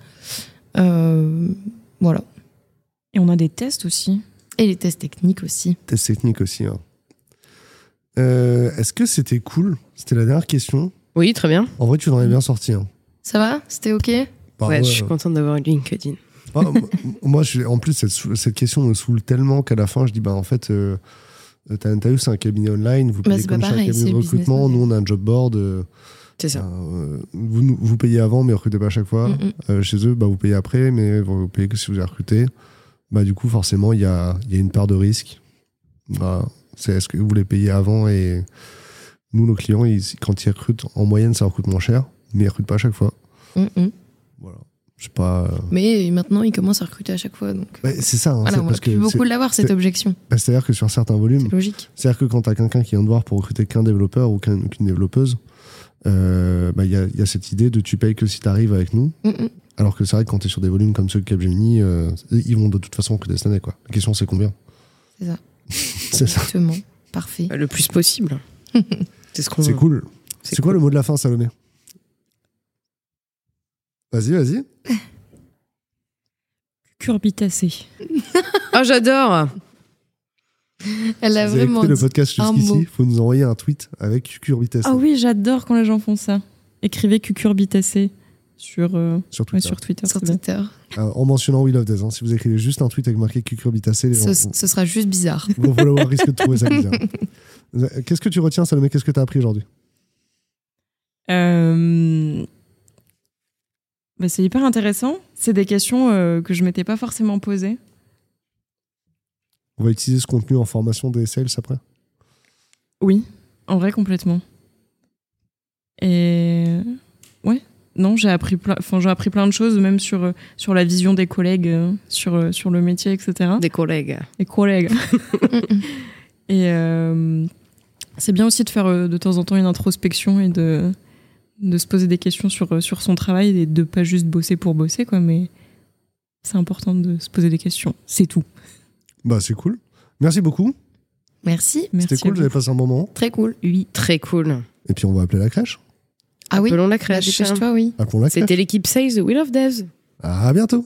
Euh, voilà. Et on a des tests aussi. Et les tests techniques aussi. Test technique aussi. hein. Euh, Est-ce que c'était cool? C'était la dernière question. Oui, très bien. En vrai, tu t'en es bien sorti. Hein. Ça va? C'était OK? Bah, ouais, ouais, <laughs> je suis euh, contente d'avoir LinkedIn. Ah, moi- je, en plus, cette, question me saoule tellement qu'à la fin, je dis, bah, en fait, euh, House, c'est un cabinet online, vous Bah, payez c'est comme pareil, cabinet c'est de recrutement, nous, on a un job board. euh, C'est ça. euh, vous, vous payez avant, mais recrutez pas à chaque fois. Mm, mm. Euh, chez eux, bah, vous payez après, mais vous payez que si vous avez recruté. Bah, du coup, forcément, il y a, y a une part de risque. Voilà. C'est est-ce que vous les payez avant et nous, nos clients, ils- quand ils recrutent, en moyenne, ça recrute moins cher, mais ils recrutent pas à chaque fois. Mm, mm. Voilà. Je sais pas. euh, Mais maintenant, ils commencent à recruter à chaque fois. Donc, bah, c'est ça. hein, voilà, on parce que beaucoup l'avoir, cette objection. bah, C'est-à-dire que sur certains volumes, C'est logique. c'est-à-dire que quand tu as quelqu'un qui vient te voir pour recruter qu'un développeur ou qu'un- qu'une développeuse, euh, bah, il y, a, y a cette idée de tu payes que si tu arrives avec nous. Mm, mm. Alors que c'est vrai que quand tu es sur des volumes comme ceux de Capgemini, euh, ils vont de toute façon cette année. Quoi. La question, c'est combien C'est ça. <laughs> C'est ça. Exactement. Parfait. Le plus possible. <laughs> c'est ce qu'on C'est cool. C'est C'est quoi le mot de la fin, Salomé Vas-y, vas-y. Cucurbitacé. <laughs> Ah, j'adore Elle a Si vous avez vraiment écouté le podcast jusqu'ici, il faut nous envoyer un tweet avec cucurbitacé Ah oui, j'adore quand les gens font ça. Écrivez cucurbitacé sur, euh, sur ouais, Twitter. sur Twitter. sur. Euh, en mentionnant Will of Days. hein. Si vous écrivez juste un tweet avec marqué cucurbitacé, les gens, Ce, ce sera juste bizarre. vos followers risquent de trouver ça bizarre. Euh, Qu'est-ce que tu retiens, Salomé? Qu'est-ce que tu as appris aujourd'hui? Euh, bah, c'est hyper intéressant. C'est des questions euh, que je m'étais pas forcément posées. On va utiliser ce contenu en formation des sales après? Oui, en vrai, complètement. Et ouais, non, j'ai appris plein, enfin, j'ai appris plein de choses, même sur, euh, sur la vision des collègues, euh, sur, euh, sur le métier, etc. Des collègues. Les collègues. <laughs> Et euh, c'est bien aussi de faire de temps en temps une introspection et de, de se poser des questions sur, sur son travail et de pas juste bosser pour bosser, quoi, mais c'est important de se poser des questions. C'est tout. Bah, c'est cool. Merci beaucoup. Merci. Merci. C'était cool, vous avez passé un moment. Très cool. Oui. Très cool. Et puis, on va appeler la crèche. Ah oui Appelons la Bah, crèche. Dépêche-toi, oui. C'était l'équipe Sales de Will of Devs. À bientôt.